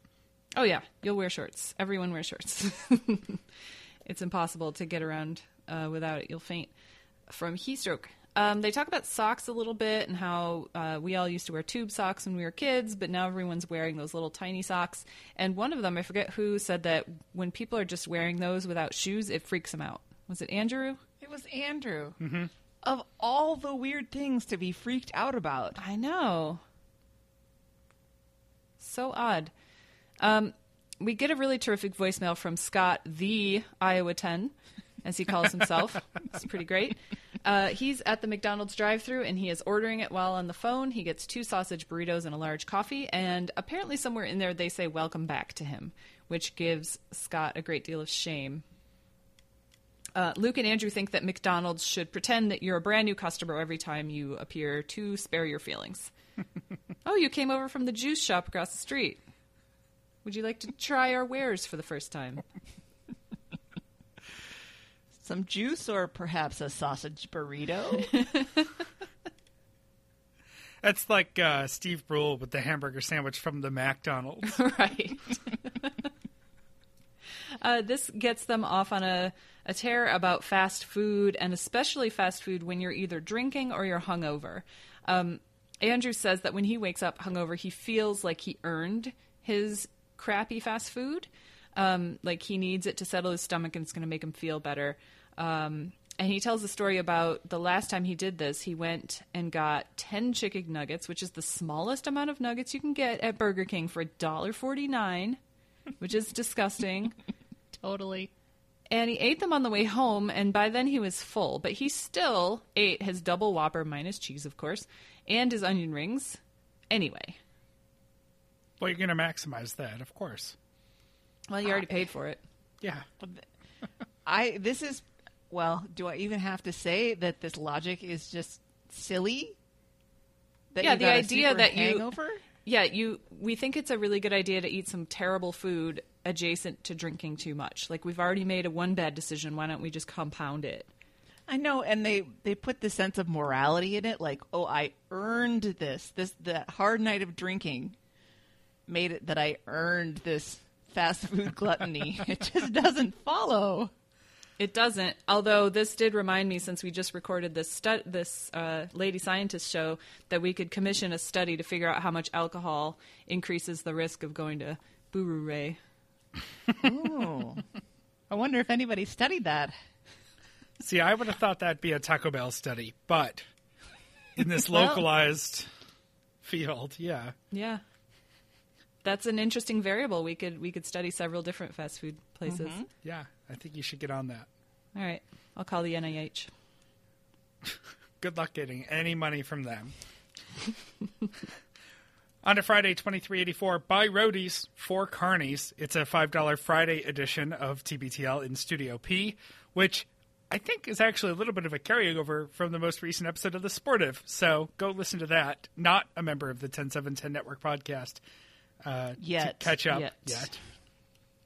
Oh, yeah, you'll wear shorts. Everyone wears shorts. (laughs) it's impossible to get around uh, without it. You'll faint from heat stroke. Um, they talk about socks a little bit and how uh, we all used to wear tube socks when we were kids, but now everyone's wearing those little tiny socks. And one of them, I forget who, said that when people are just wearing those without shoes, it freaks them out. Was it Andrew? It was Andrew. Mm-hmm. Of all the weird things to be freaked out about. I know. So odd. Um, we get a really terrific voicemail from Scott, the Iowa 10, as he calls himself. (laughs) it's pretty great. Uh, he's at the McDonald's drive through and he is ordering it while on the phone. He gets two sausage burritos and a large coffee. And apparently, somewhere in there, they say welcome back to him, which gives Scott a great deal of shame. Uh, Luke and Andrew think that McDonald's should pretend that you're a brand new customer every time you appear to spare your feelings. (laughs) oh, you came over from the juice shop across the street. Would you like to try our wares for the first time? (laughs) Some juice or perhaps a sausage burrito? (laughs) That's like uh, Steve Brule with the hamburger sandwich from the McDonald's. (laughs) right. (laughs) uh, this gets them off on a, a tear about fast food, and especially fast food when you're either drinking or you're hungover. Um, Andrew says that when he wakes up hungover, he feels like he earned his crappy fast food. Um, like he needs it to settle his stomach and it's going to make him feel better. Um, and he tells a story about the last time he did this, he went and got 10 chicken nuggets, which is the smallest amount of nuggets you can get at Burger King for $1.49, which is disgusting. (laughs) totally. And he ate them on the way home, and by then he was full. But he still ate his double Whopper minus cheese, of course, and his onion rings. Anyway, well, you're going to maximize that, of course. Well, you already paid for it. Yeah. (laughs) I this is well, do I even have to say that this logic is just silly? That Yeah, the idea super that you- hangover? Yeah, you. We think it's a really good idea to eat some terrible food adjacent to drinking too much. Like we've already made a one bad decision. Why don't we just compound it? I know, and they they put the sense of morality in it, like, oh, I earned this. This that hard night of drinking made it that I earned this fast food gluttony. (laughs) it just doesn't follow. It doesn't. Although this did remind me, since we just recorded this stu- this uh, lady scientist show, that we could commission a study to figure out how much alcohol increases the risk of going to Buru Ray. Oh, I wonder if anybody studied that. See, I would have thought that'd be a Taco Bell study, but in this (laughs) Well- localized field, yeah. Yeah. That's an interesting variable. We could we could study several different fast food places. Mm-hmm. Yeah, I think you should get on that. All right, I'll call the NIH. (laughs) Good luck getting any money from them. (laughs) On to Friday, 2384, by Roadies for Carnies. It's a $5 Friday edition of TBTL in Studio P, which I think is actually a little bit of a carryover from the most recent episode of The Sportive. So go listen to that. Not a member of the 10710 Network podcast. Uh, Yet. To catch up Yet. yet.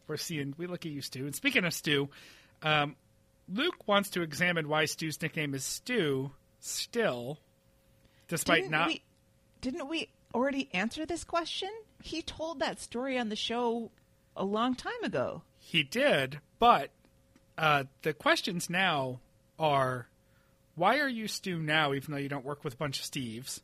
We're seeing, we look at you, Stu. And speaking of Stu, um, Luke wants to examine why Stu's nickname is Stu still, despite Didn't not. we, didn't we already answer this question? He told that story on the show a long time ago. He did, but uh, the questions now are why are you Stu now, even though you don't work with a bunch of Steves?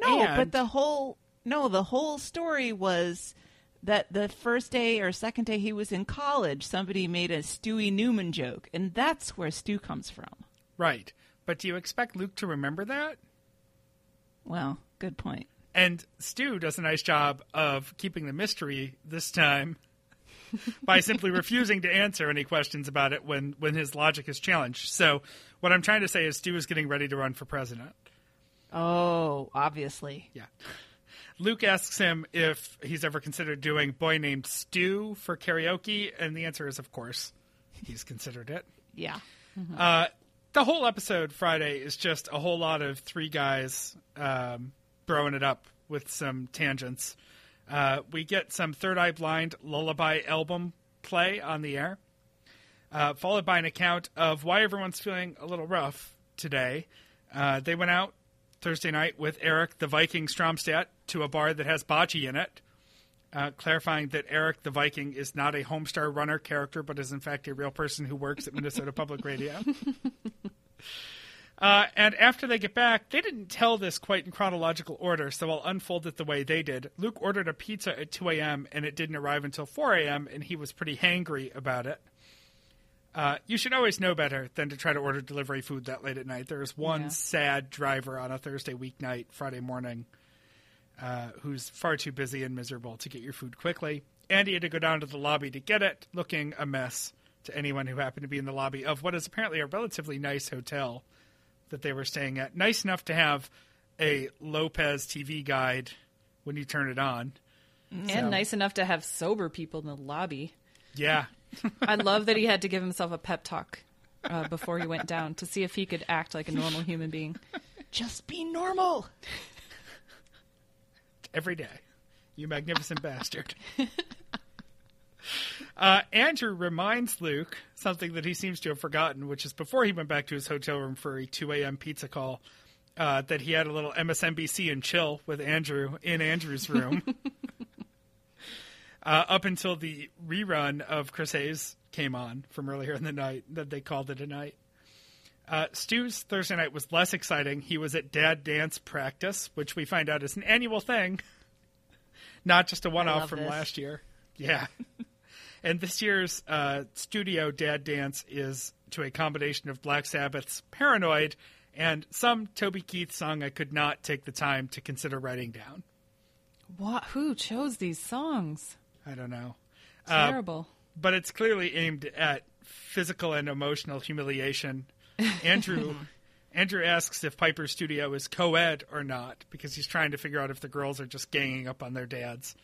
No, And- but the whole no, the whole story was that the first day or second day he was in college, somebody made a Stewie Newman joke, and that's where Stu comes from. Right. But do you expect Luke to remember that? Well, good point. And Stu does a nice job of keeping the mystery this time (laughs) by simply (laughs) refusing to answer any questions about it when, when his logic is challenged. So, what I'm trying to say is Stu is getting ready to run for president. Oh, obviously. Yeah. Luke asks him if he's ever considered doing Boy Named Stu for karaoke, and the answer is, of course, he's considered it. Yeah. Uh, the whole episode Friday is just a whole lot of three guys um, throwing it up with some tangents. Uh, we get some Third Eye Blind lullaby album play on the air, uh, followed by an account of why everyone's feeling a little rough today. Uh, they went out Thursday night with Eric the Viking Stromstad to a bar that has bocce in it, uh, clarifying that Eric the Viking is not a Homestar Runner character, but is in fact a real person who works at Minnesota Public Radio. (laughs) Uh, and after they get back, they didn't tell this quite in chronological order, so I'll unfold it the way they did. Luke ordered a pizza at 2 a.m., and it didn't arrive until 4 a.m., and he was pretty hangry about it. Uh, you should always know better than to try to order delivery food that late at night. There is one Yeah. sad driver on a Thursday weeknight, Friday morning, uh, who's far too busy and miserable to get your food quickly. And he had to go down to the lobby to get it, looking a mess to anyone who happened to be in the lobby of what is apparently a relatively nice hotel that they were staying at. Nice enough to have a Lopez TV guide when you turn it on. And So- nice enough to have sober people in the lobby. Yeah. (laughs) I love that he had to give himself a pep talk uh, before he went down to see if he could act like a normal human being. Just be normal. Every day. You magnificent bastard. (laughs) Uh, Andrew reminds Luke something that he seems to have forgotten, which is before he went back to his hotel room for a 2 a.m. pizza call, uh, that he had a little MSNBC and chill with Andrew in Andrew's room. (laughs) uh, up until the rerun of Chris Hayes came on from earlier in the night, that they called it a night. Uh, Stu's Thursday night was less exciting. He was at dad dance practice, which we find out is an annual thing, (laughs) not just a one off from this. last year. Yeah. (laughs) and this year's uh, studio dad dance is to a combination of Black Sabbath's Paranoid and some Toby Keith song I could not take the time to consider writing down. What? Who chose these songs? I don't know. Uh, Terrible. but it's clearly aimed at physical and emotional humiliation. Andrew (laughs) Andrew asks if Piper's studio is co-ed or not because he's trying to figure out if the girls are just ganging up on their dads.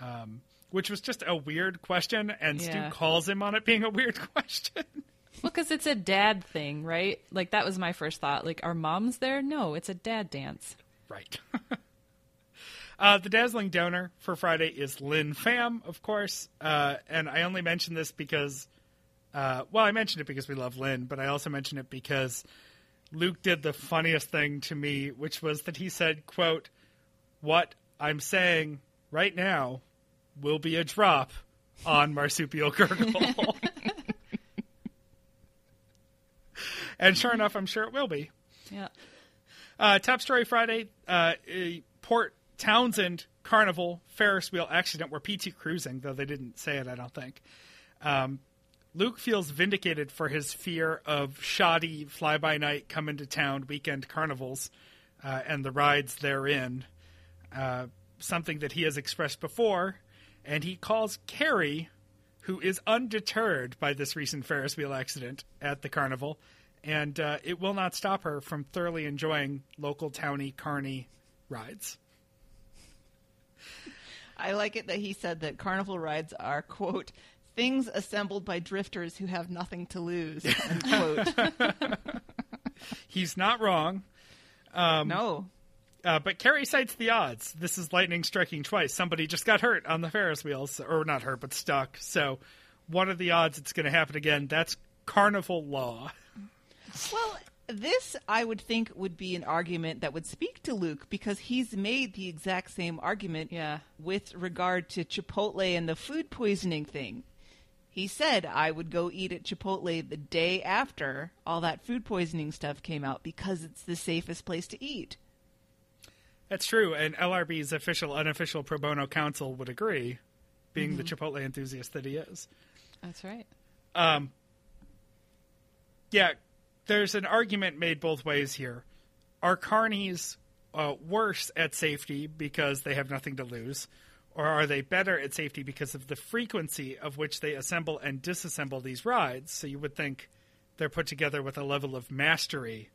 Um, which was just a weird question, and Yeah. Stu calls him on it being a weird (laughs) question. Well, because it's a dad thing, right? Like that was my first thought. Like, are moms there? No, it's a dad dance. Right. (laughs) uh, the dazzling donor for Friday is Lynn Pham, of course. Uh, and I only mention this because, uh, well, I mentioned it because we love Lynn, but I also mentioned it because Luke did the funniest thing to me, which was that he said, quote, what I'm saying right now will be a drop on Marsupial Gurgle. (laughs) and sure enough, I'm sure it will be. Yeah. Uh, top story Friday: uh, a Port Townsend Carnival Ferris wheel accident where PT cruising, though they didn't say it, I don't think. Um, Luke feels vindicated for his fear of shoddy fly by night come into town weekend carnivals uh, and the rides therein. Uh, something that he has expressed before, and he calls Carrie, who is undeterred by this recent Ferris wheel accident at the carnival, and uh, it will not stop her from thoroughly enjoying local towny carny rides. I like it that he said that carnival rides are, quote, things assembled by drifters who have nothing to lose, unquote. (laughs) He's not wrong. Um, no. Uh, but Carrie cites the odds. This is lightning striking twice. Somebody just got hurt on the Ferris wheels, or not hurt, but stuck. So, what are the odds it's going to happen again? That's carnival law. Well, this I would think would be an argument that would speak to Luke because he's made the exact same argument Yeah. with regard to Chipotle and the food poisoning thing. He said I would go eat at Chipotle the day after all that food poisoning stuff came out because it's the safest place to eat. That's true, and LRB's official, unofficial pro bono counsel would agree, being the Chipotle enthusiast that he is. That's right. Yeah, there's an argument made both ways here. Are carnies uh, worse at safety because they have nothing to lose, or are they better at safety because of the frequency of which they assemble and disassemble these rides? So you would think they're put together with a level of mastery.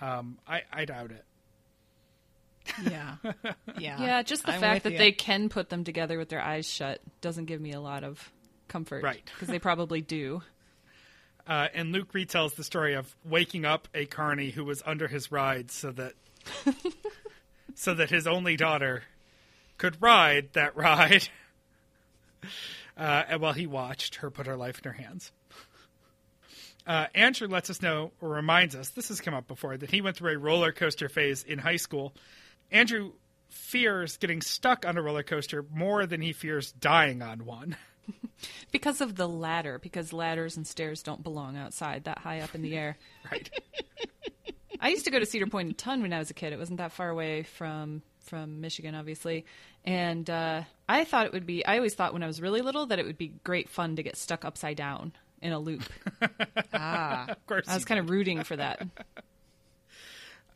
Um, I, I doubt it. Yeah. (laughs) Yeah. Yeah, just the I'm fact that you. they can put them together with their eyes shut doesn't give me a lot of comfort. Right. Because they probably do. (laughs) Uh, and Luke retells the story of waking up a carny who was under his ride so that (laughs) so that his only daughter could ride that ride. (laughs) Uh, and while he watched her put her life in her hands. Uh, Andrew lets us know, or reminds us, this has come up before, that he went through a roller coaster phase in high school. Andrew fears getting stuck on a roller coaster more than he fears dying on one. (laughs) Because of the ladder, because ladders and stairs don't belong outside that high up in the air. (laughs) Right. I used to go to Cedar Point a ton when I was a kid. It wasn't that far away from from Michigan, obviously. And uh, I thought it would be. I always thought when I was really little that it would be great fun to get stuck upside down in a loop. (laughs) Ah. Of course. I was kind of rooting for that. (laughs)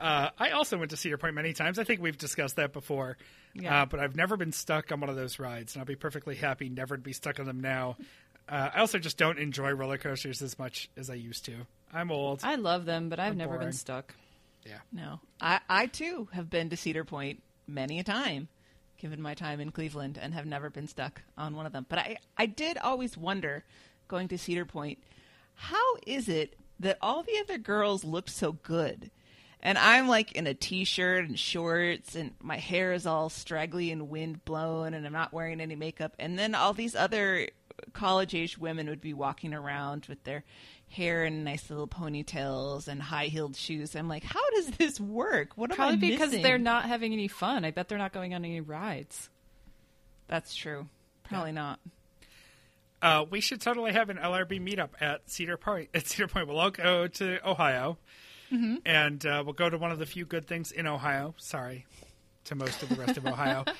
Uh, I also went to Cedar Point many times. I think we've discussed that before. Yeah. Uh, but I've never been stuck on one of those rides, and I'll be perfectly happy never to be stuck on them now. Uh, I also just don't enjoy roller coasters as much as I used to. I'm old. I love them, but I've I'm never boring. been stuck. yeah. No, I, I too have been to Cedar Point many a time, given my time in Cleveland, and have never been stuck on one of them. But I, I did always wonder, going to Cedar Point, how is it that all the other girls looked so good? And I'm like in a t-shirt and shorts, and my hair is all straggly and wind blown, and I'm not wearing any makeup. And then all these other college-age women would be walking around with their hair and nice little ponytails and high-heeled shoes. I'm like, how does this work? What am Probably I because they're not having any fun. I bet they're not going on any rides. That's true. Probably not. Uh, we should totally have an LRB meetup at Cedar Point. At Cedar Point, we'll all go to Ohio, and uh, we'll go to one of the few good things in Ohio. Sorry to most of the rest of Ohio. (laughs)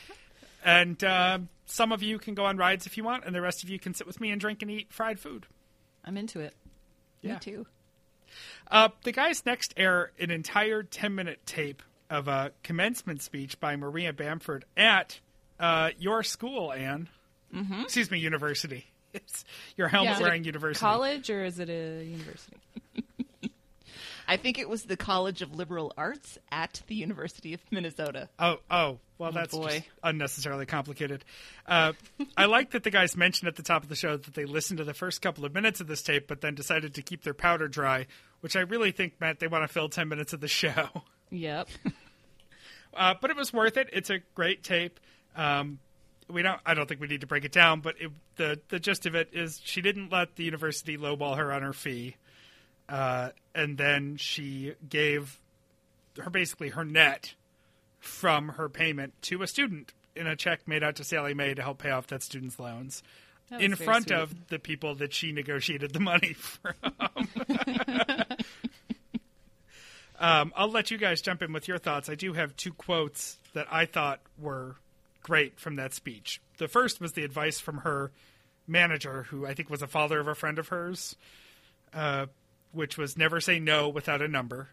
And um some of you can go on rides if you want, and the rest of you can sit with me and drink and eat fried food. I'm into it. Yeah. Me too. Uh, the guys next air an entire 10 minute tape of a commencement speech by Maria Bamford at uh, your school, Anne. Mm-hmm. Excuse me, university. (laughs) It's your helmet Is it a wearing university. College or is it a university? I think it was the College of Liberal Arts at the University of Minnesota. Oh, oh, well, that's boy. just unnecessarily complicated. Uh, (laughs) I like that the guys mentioned at the top of the show that they listened to the first couple of minutes of this tape, but then decided to keep their powder dry, which I really think meant they want to fill 10 minutes of the show. (laughs) Yep. (laughs) Uh, but it was worth it. It's a great tape. Um, we don't. I don't think we need to break it down, but it, the the gist of it is she didn't let the university lowball her on her fee, uh, and then she gave her basically her net from her payment to a student in a check made out to Sallie Mae to help pay off that student's loans. That In front sweet. of the people that she negotiated the money (laughs) from. Um, I'll let you guys jump in with your thoughts. I do have two quotes that I thought were great from that speech. The first was the advice from her manager, who I think was a father of a friend of hers, uh, which was never say no without a number.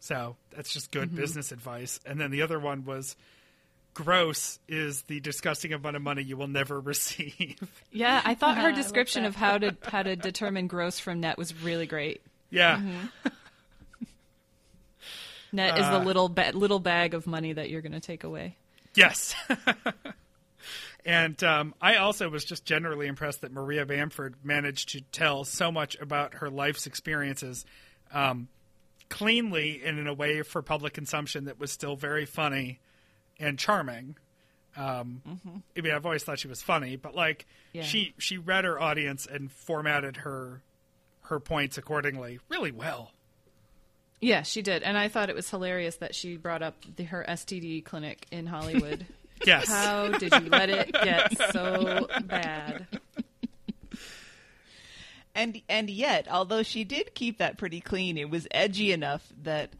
So that's just good business advice. And then the other one was gross is the disgusting amount of money you will never (laughs) receive. Yeah, I thought (laughs) I her description of how to how to determine gross from net was really great. yeah. Net is the Uh, little ba- little bag of money that you're going to take away. Yes. (laughs) and um, I also was just generally impressed that Maria Bamford managed to tell so much about her life's experiences um, cleanly and in a way for public consumption that was still very funny and charming. Um, I mean, I've always thought she was funny, but like Yeah. she she read her audience and formatted her her points accordingly really well. Yeah, she did, and I thought it was hilarious that she brought up the, her STD clinic in (laughs) Hollywood. Yes. How did you let it get so bad? And and yet, although she did keep that pretty clean, it was edgy enough that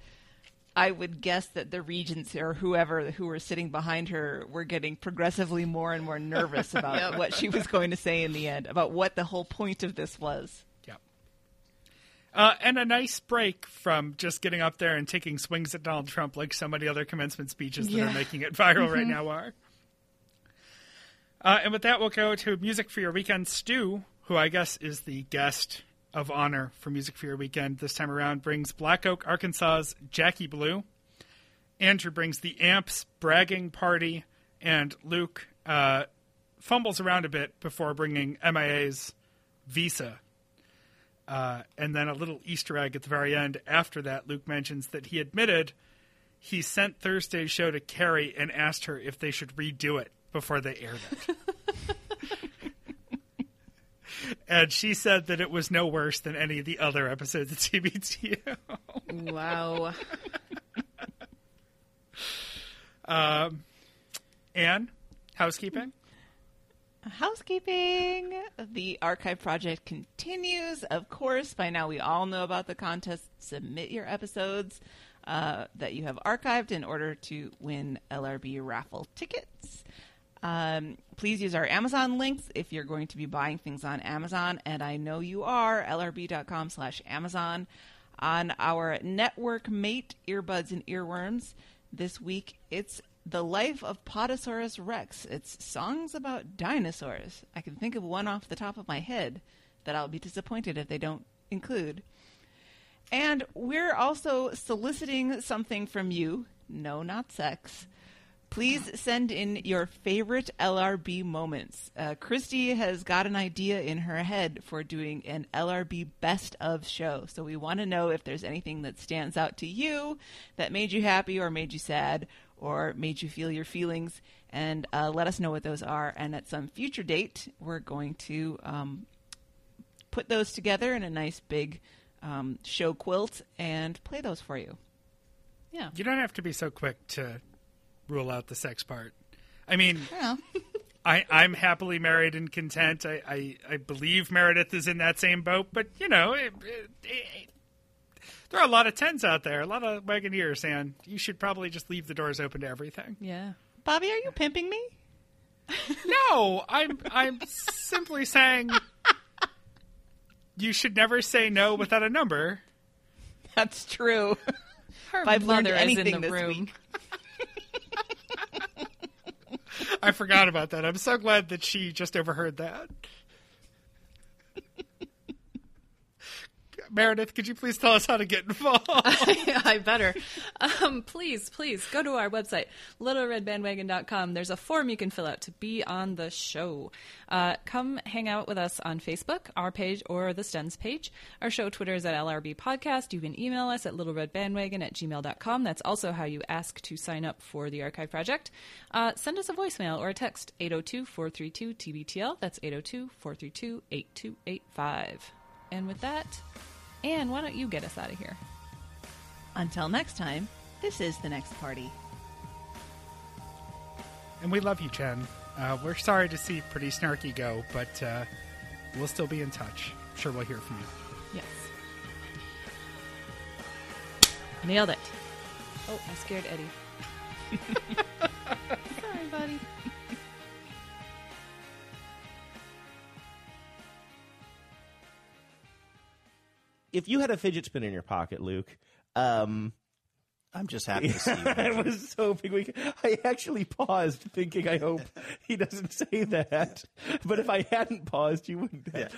I would guess that the regents or whoever who were sitting behind her were getting progressively more and more nervous about (laughs) Yep. what she was going to say in the end, about what the whole point of this was. Uh, and a nice break from just getting up there and taking swings at Donald Trump like so many other commencement speeches that Yeah. are making it viral right now are. Uh, and with that, we'll go to Music for Your Weekend. Stu, who I guess is the guest of honor for Music for Your Weekend this time around, brings Black Oak, Arkansas's Jackie Blue. Andrew brings the Amps Bragging Party, and Luke uh, fumbles around a bit before bringing MIA's Visa. Uh, and then a little Easter egg at the very end. After that, Luke mentions that he admitted he sent Thursday's show to Carrie and asked her if they should redo it before they aired it. (laughs) and she said that it was no worse than any of the other episodes of TBTL. Wow. (laughs) Anne, housekeeping? Housekeeping. The archive project continues. Of course, by now we all know about the contest. Submit your episodes uh, that you have archived in order to win LRB raffle tickets. Um, please use our Amazon links if you're going to be buying things on Amazon, and I know you are. lrb.com slash Amazon. On our network mate, Earbuds and Earworms, this week it's The Life of Potosaurus Rex. It's songs about dinosaurs. I can think of one off the top of my head that I'll be disappointed if they don't include. And we're also soliciting something from you. No, not sex. Please send in your favorite LRB moments. Uh, Christy has got an idea in her head for doing an LRB best of show. So we want to know if there's anything that stands out to you that made you happy or made you sad or made you feel your feelings. And uh, let us know what those are. And at some future date, we're going to um, put those together in a nice big um, show quilt and play those for you. Yeah. You don't have to be so quick to rule out the sex part. I mean, (laughs) Well, I, I'm happily married and content. I, I, I believe Meredith is in that same boat, but you know, it, it, it, there are a lot of tens out there, a lot of wagoneers, and you should probably just leave the doors open to everything. Yeah. Bobby, are you pimping me? (laughs) No, I'm I'm simply saying you should never say no without a number. That's true. Her If I've learned mother is anything in the this room. week. I forgot about that. I'm so glad that she just overheard that. Meredith, could you please tell us how to get involved? (laughs) I better. Um, please, please go to our website, littleredbandwagon.com. There's a form you can fill out to be on the show. Uh, come hang out with us on Facebook, our page, or the Stens page. Our show Twitter is at LRB Podcast. You can email us at littleredbandwagon at gmail.com. That's also how you ask to sign up for the Archive Project. Uh, send us a voicemail or a text, 802 432 TBTL. That's 802 432 8285. And with that, Anne, why don't you get us out of here? Until next time, this is the next party. and we love you, Jen. Uh, we're sorry to see Pretty Snarky go, but uh, we'll still be in touch. I'm Sure, we'll hear from you. Yes. Nailed it. Oh, I scared Eddie. (laughs) Sorry, buddy. If you had a fidget spinner in your pocket, Luke, um, I'm just happy to see (laughs) you. I was hoping we. I actually paused, thinking, I hope he doesn't say that. But if I hadn't paused, you wouldn't. Have.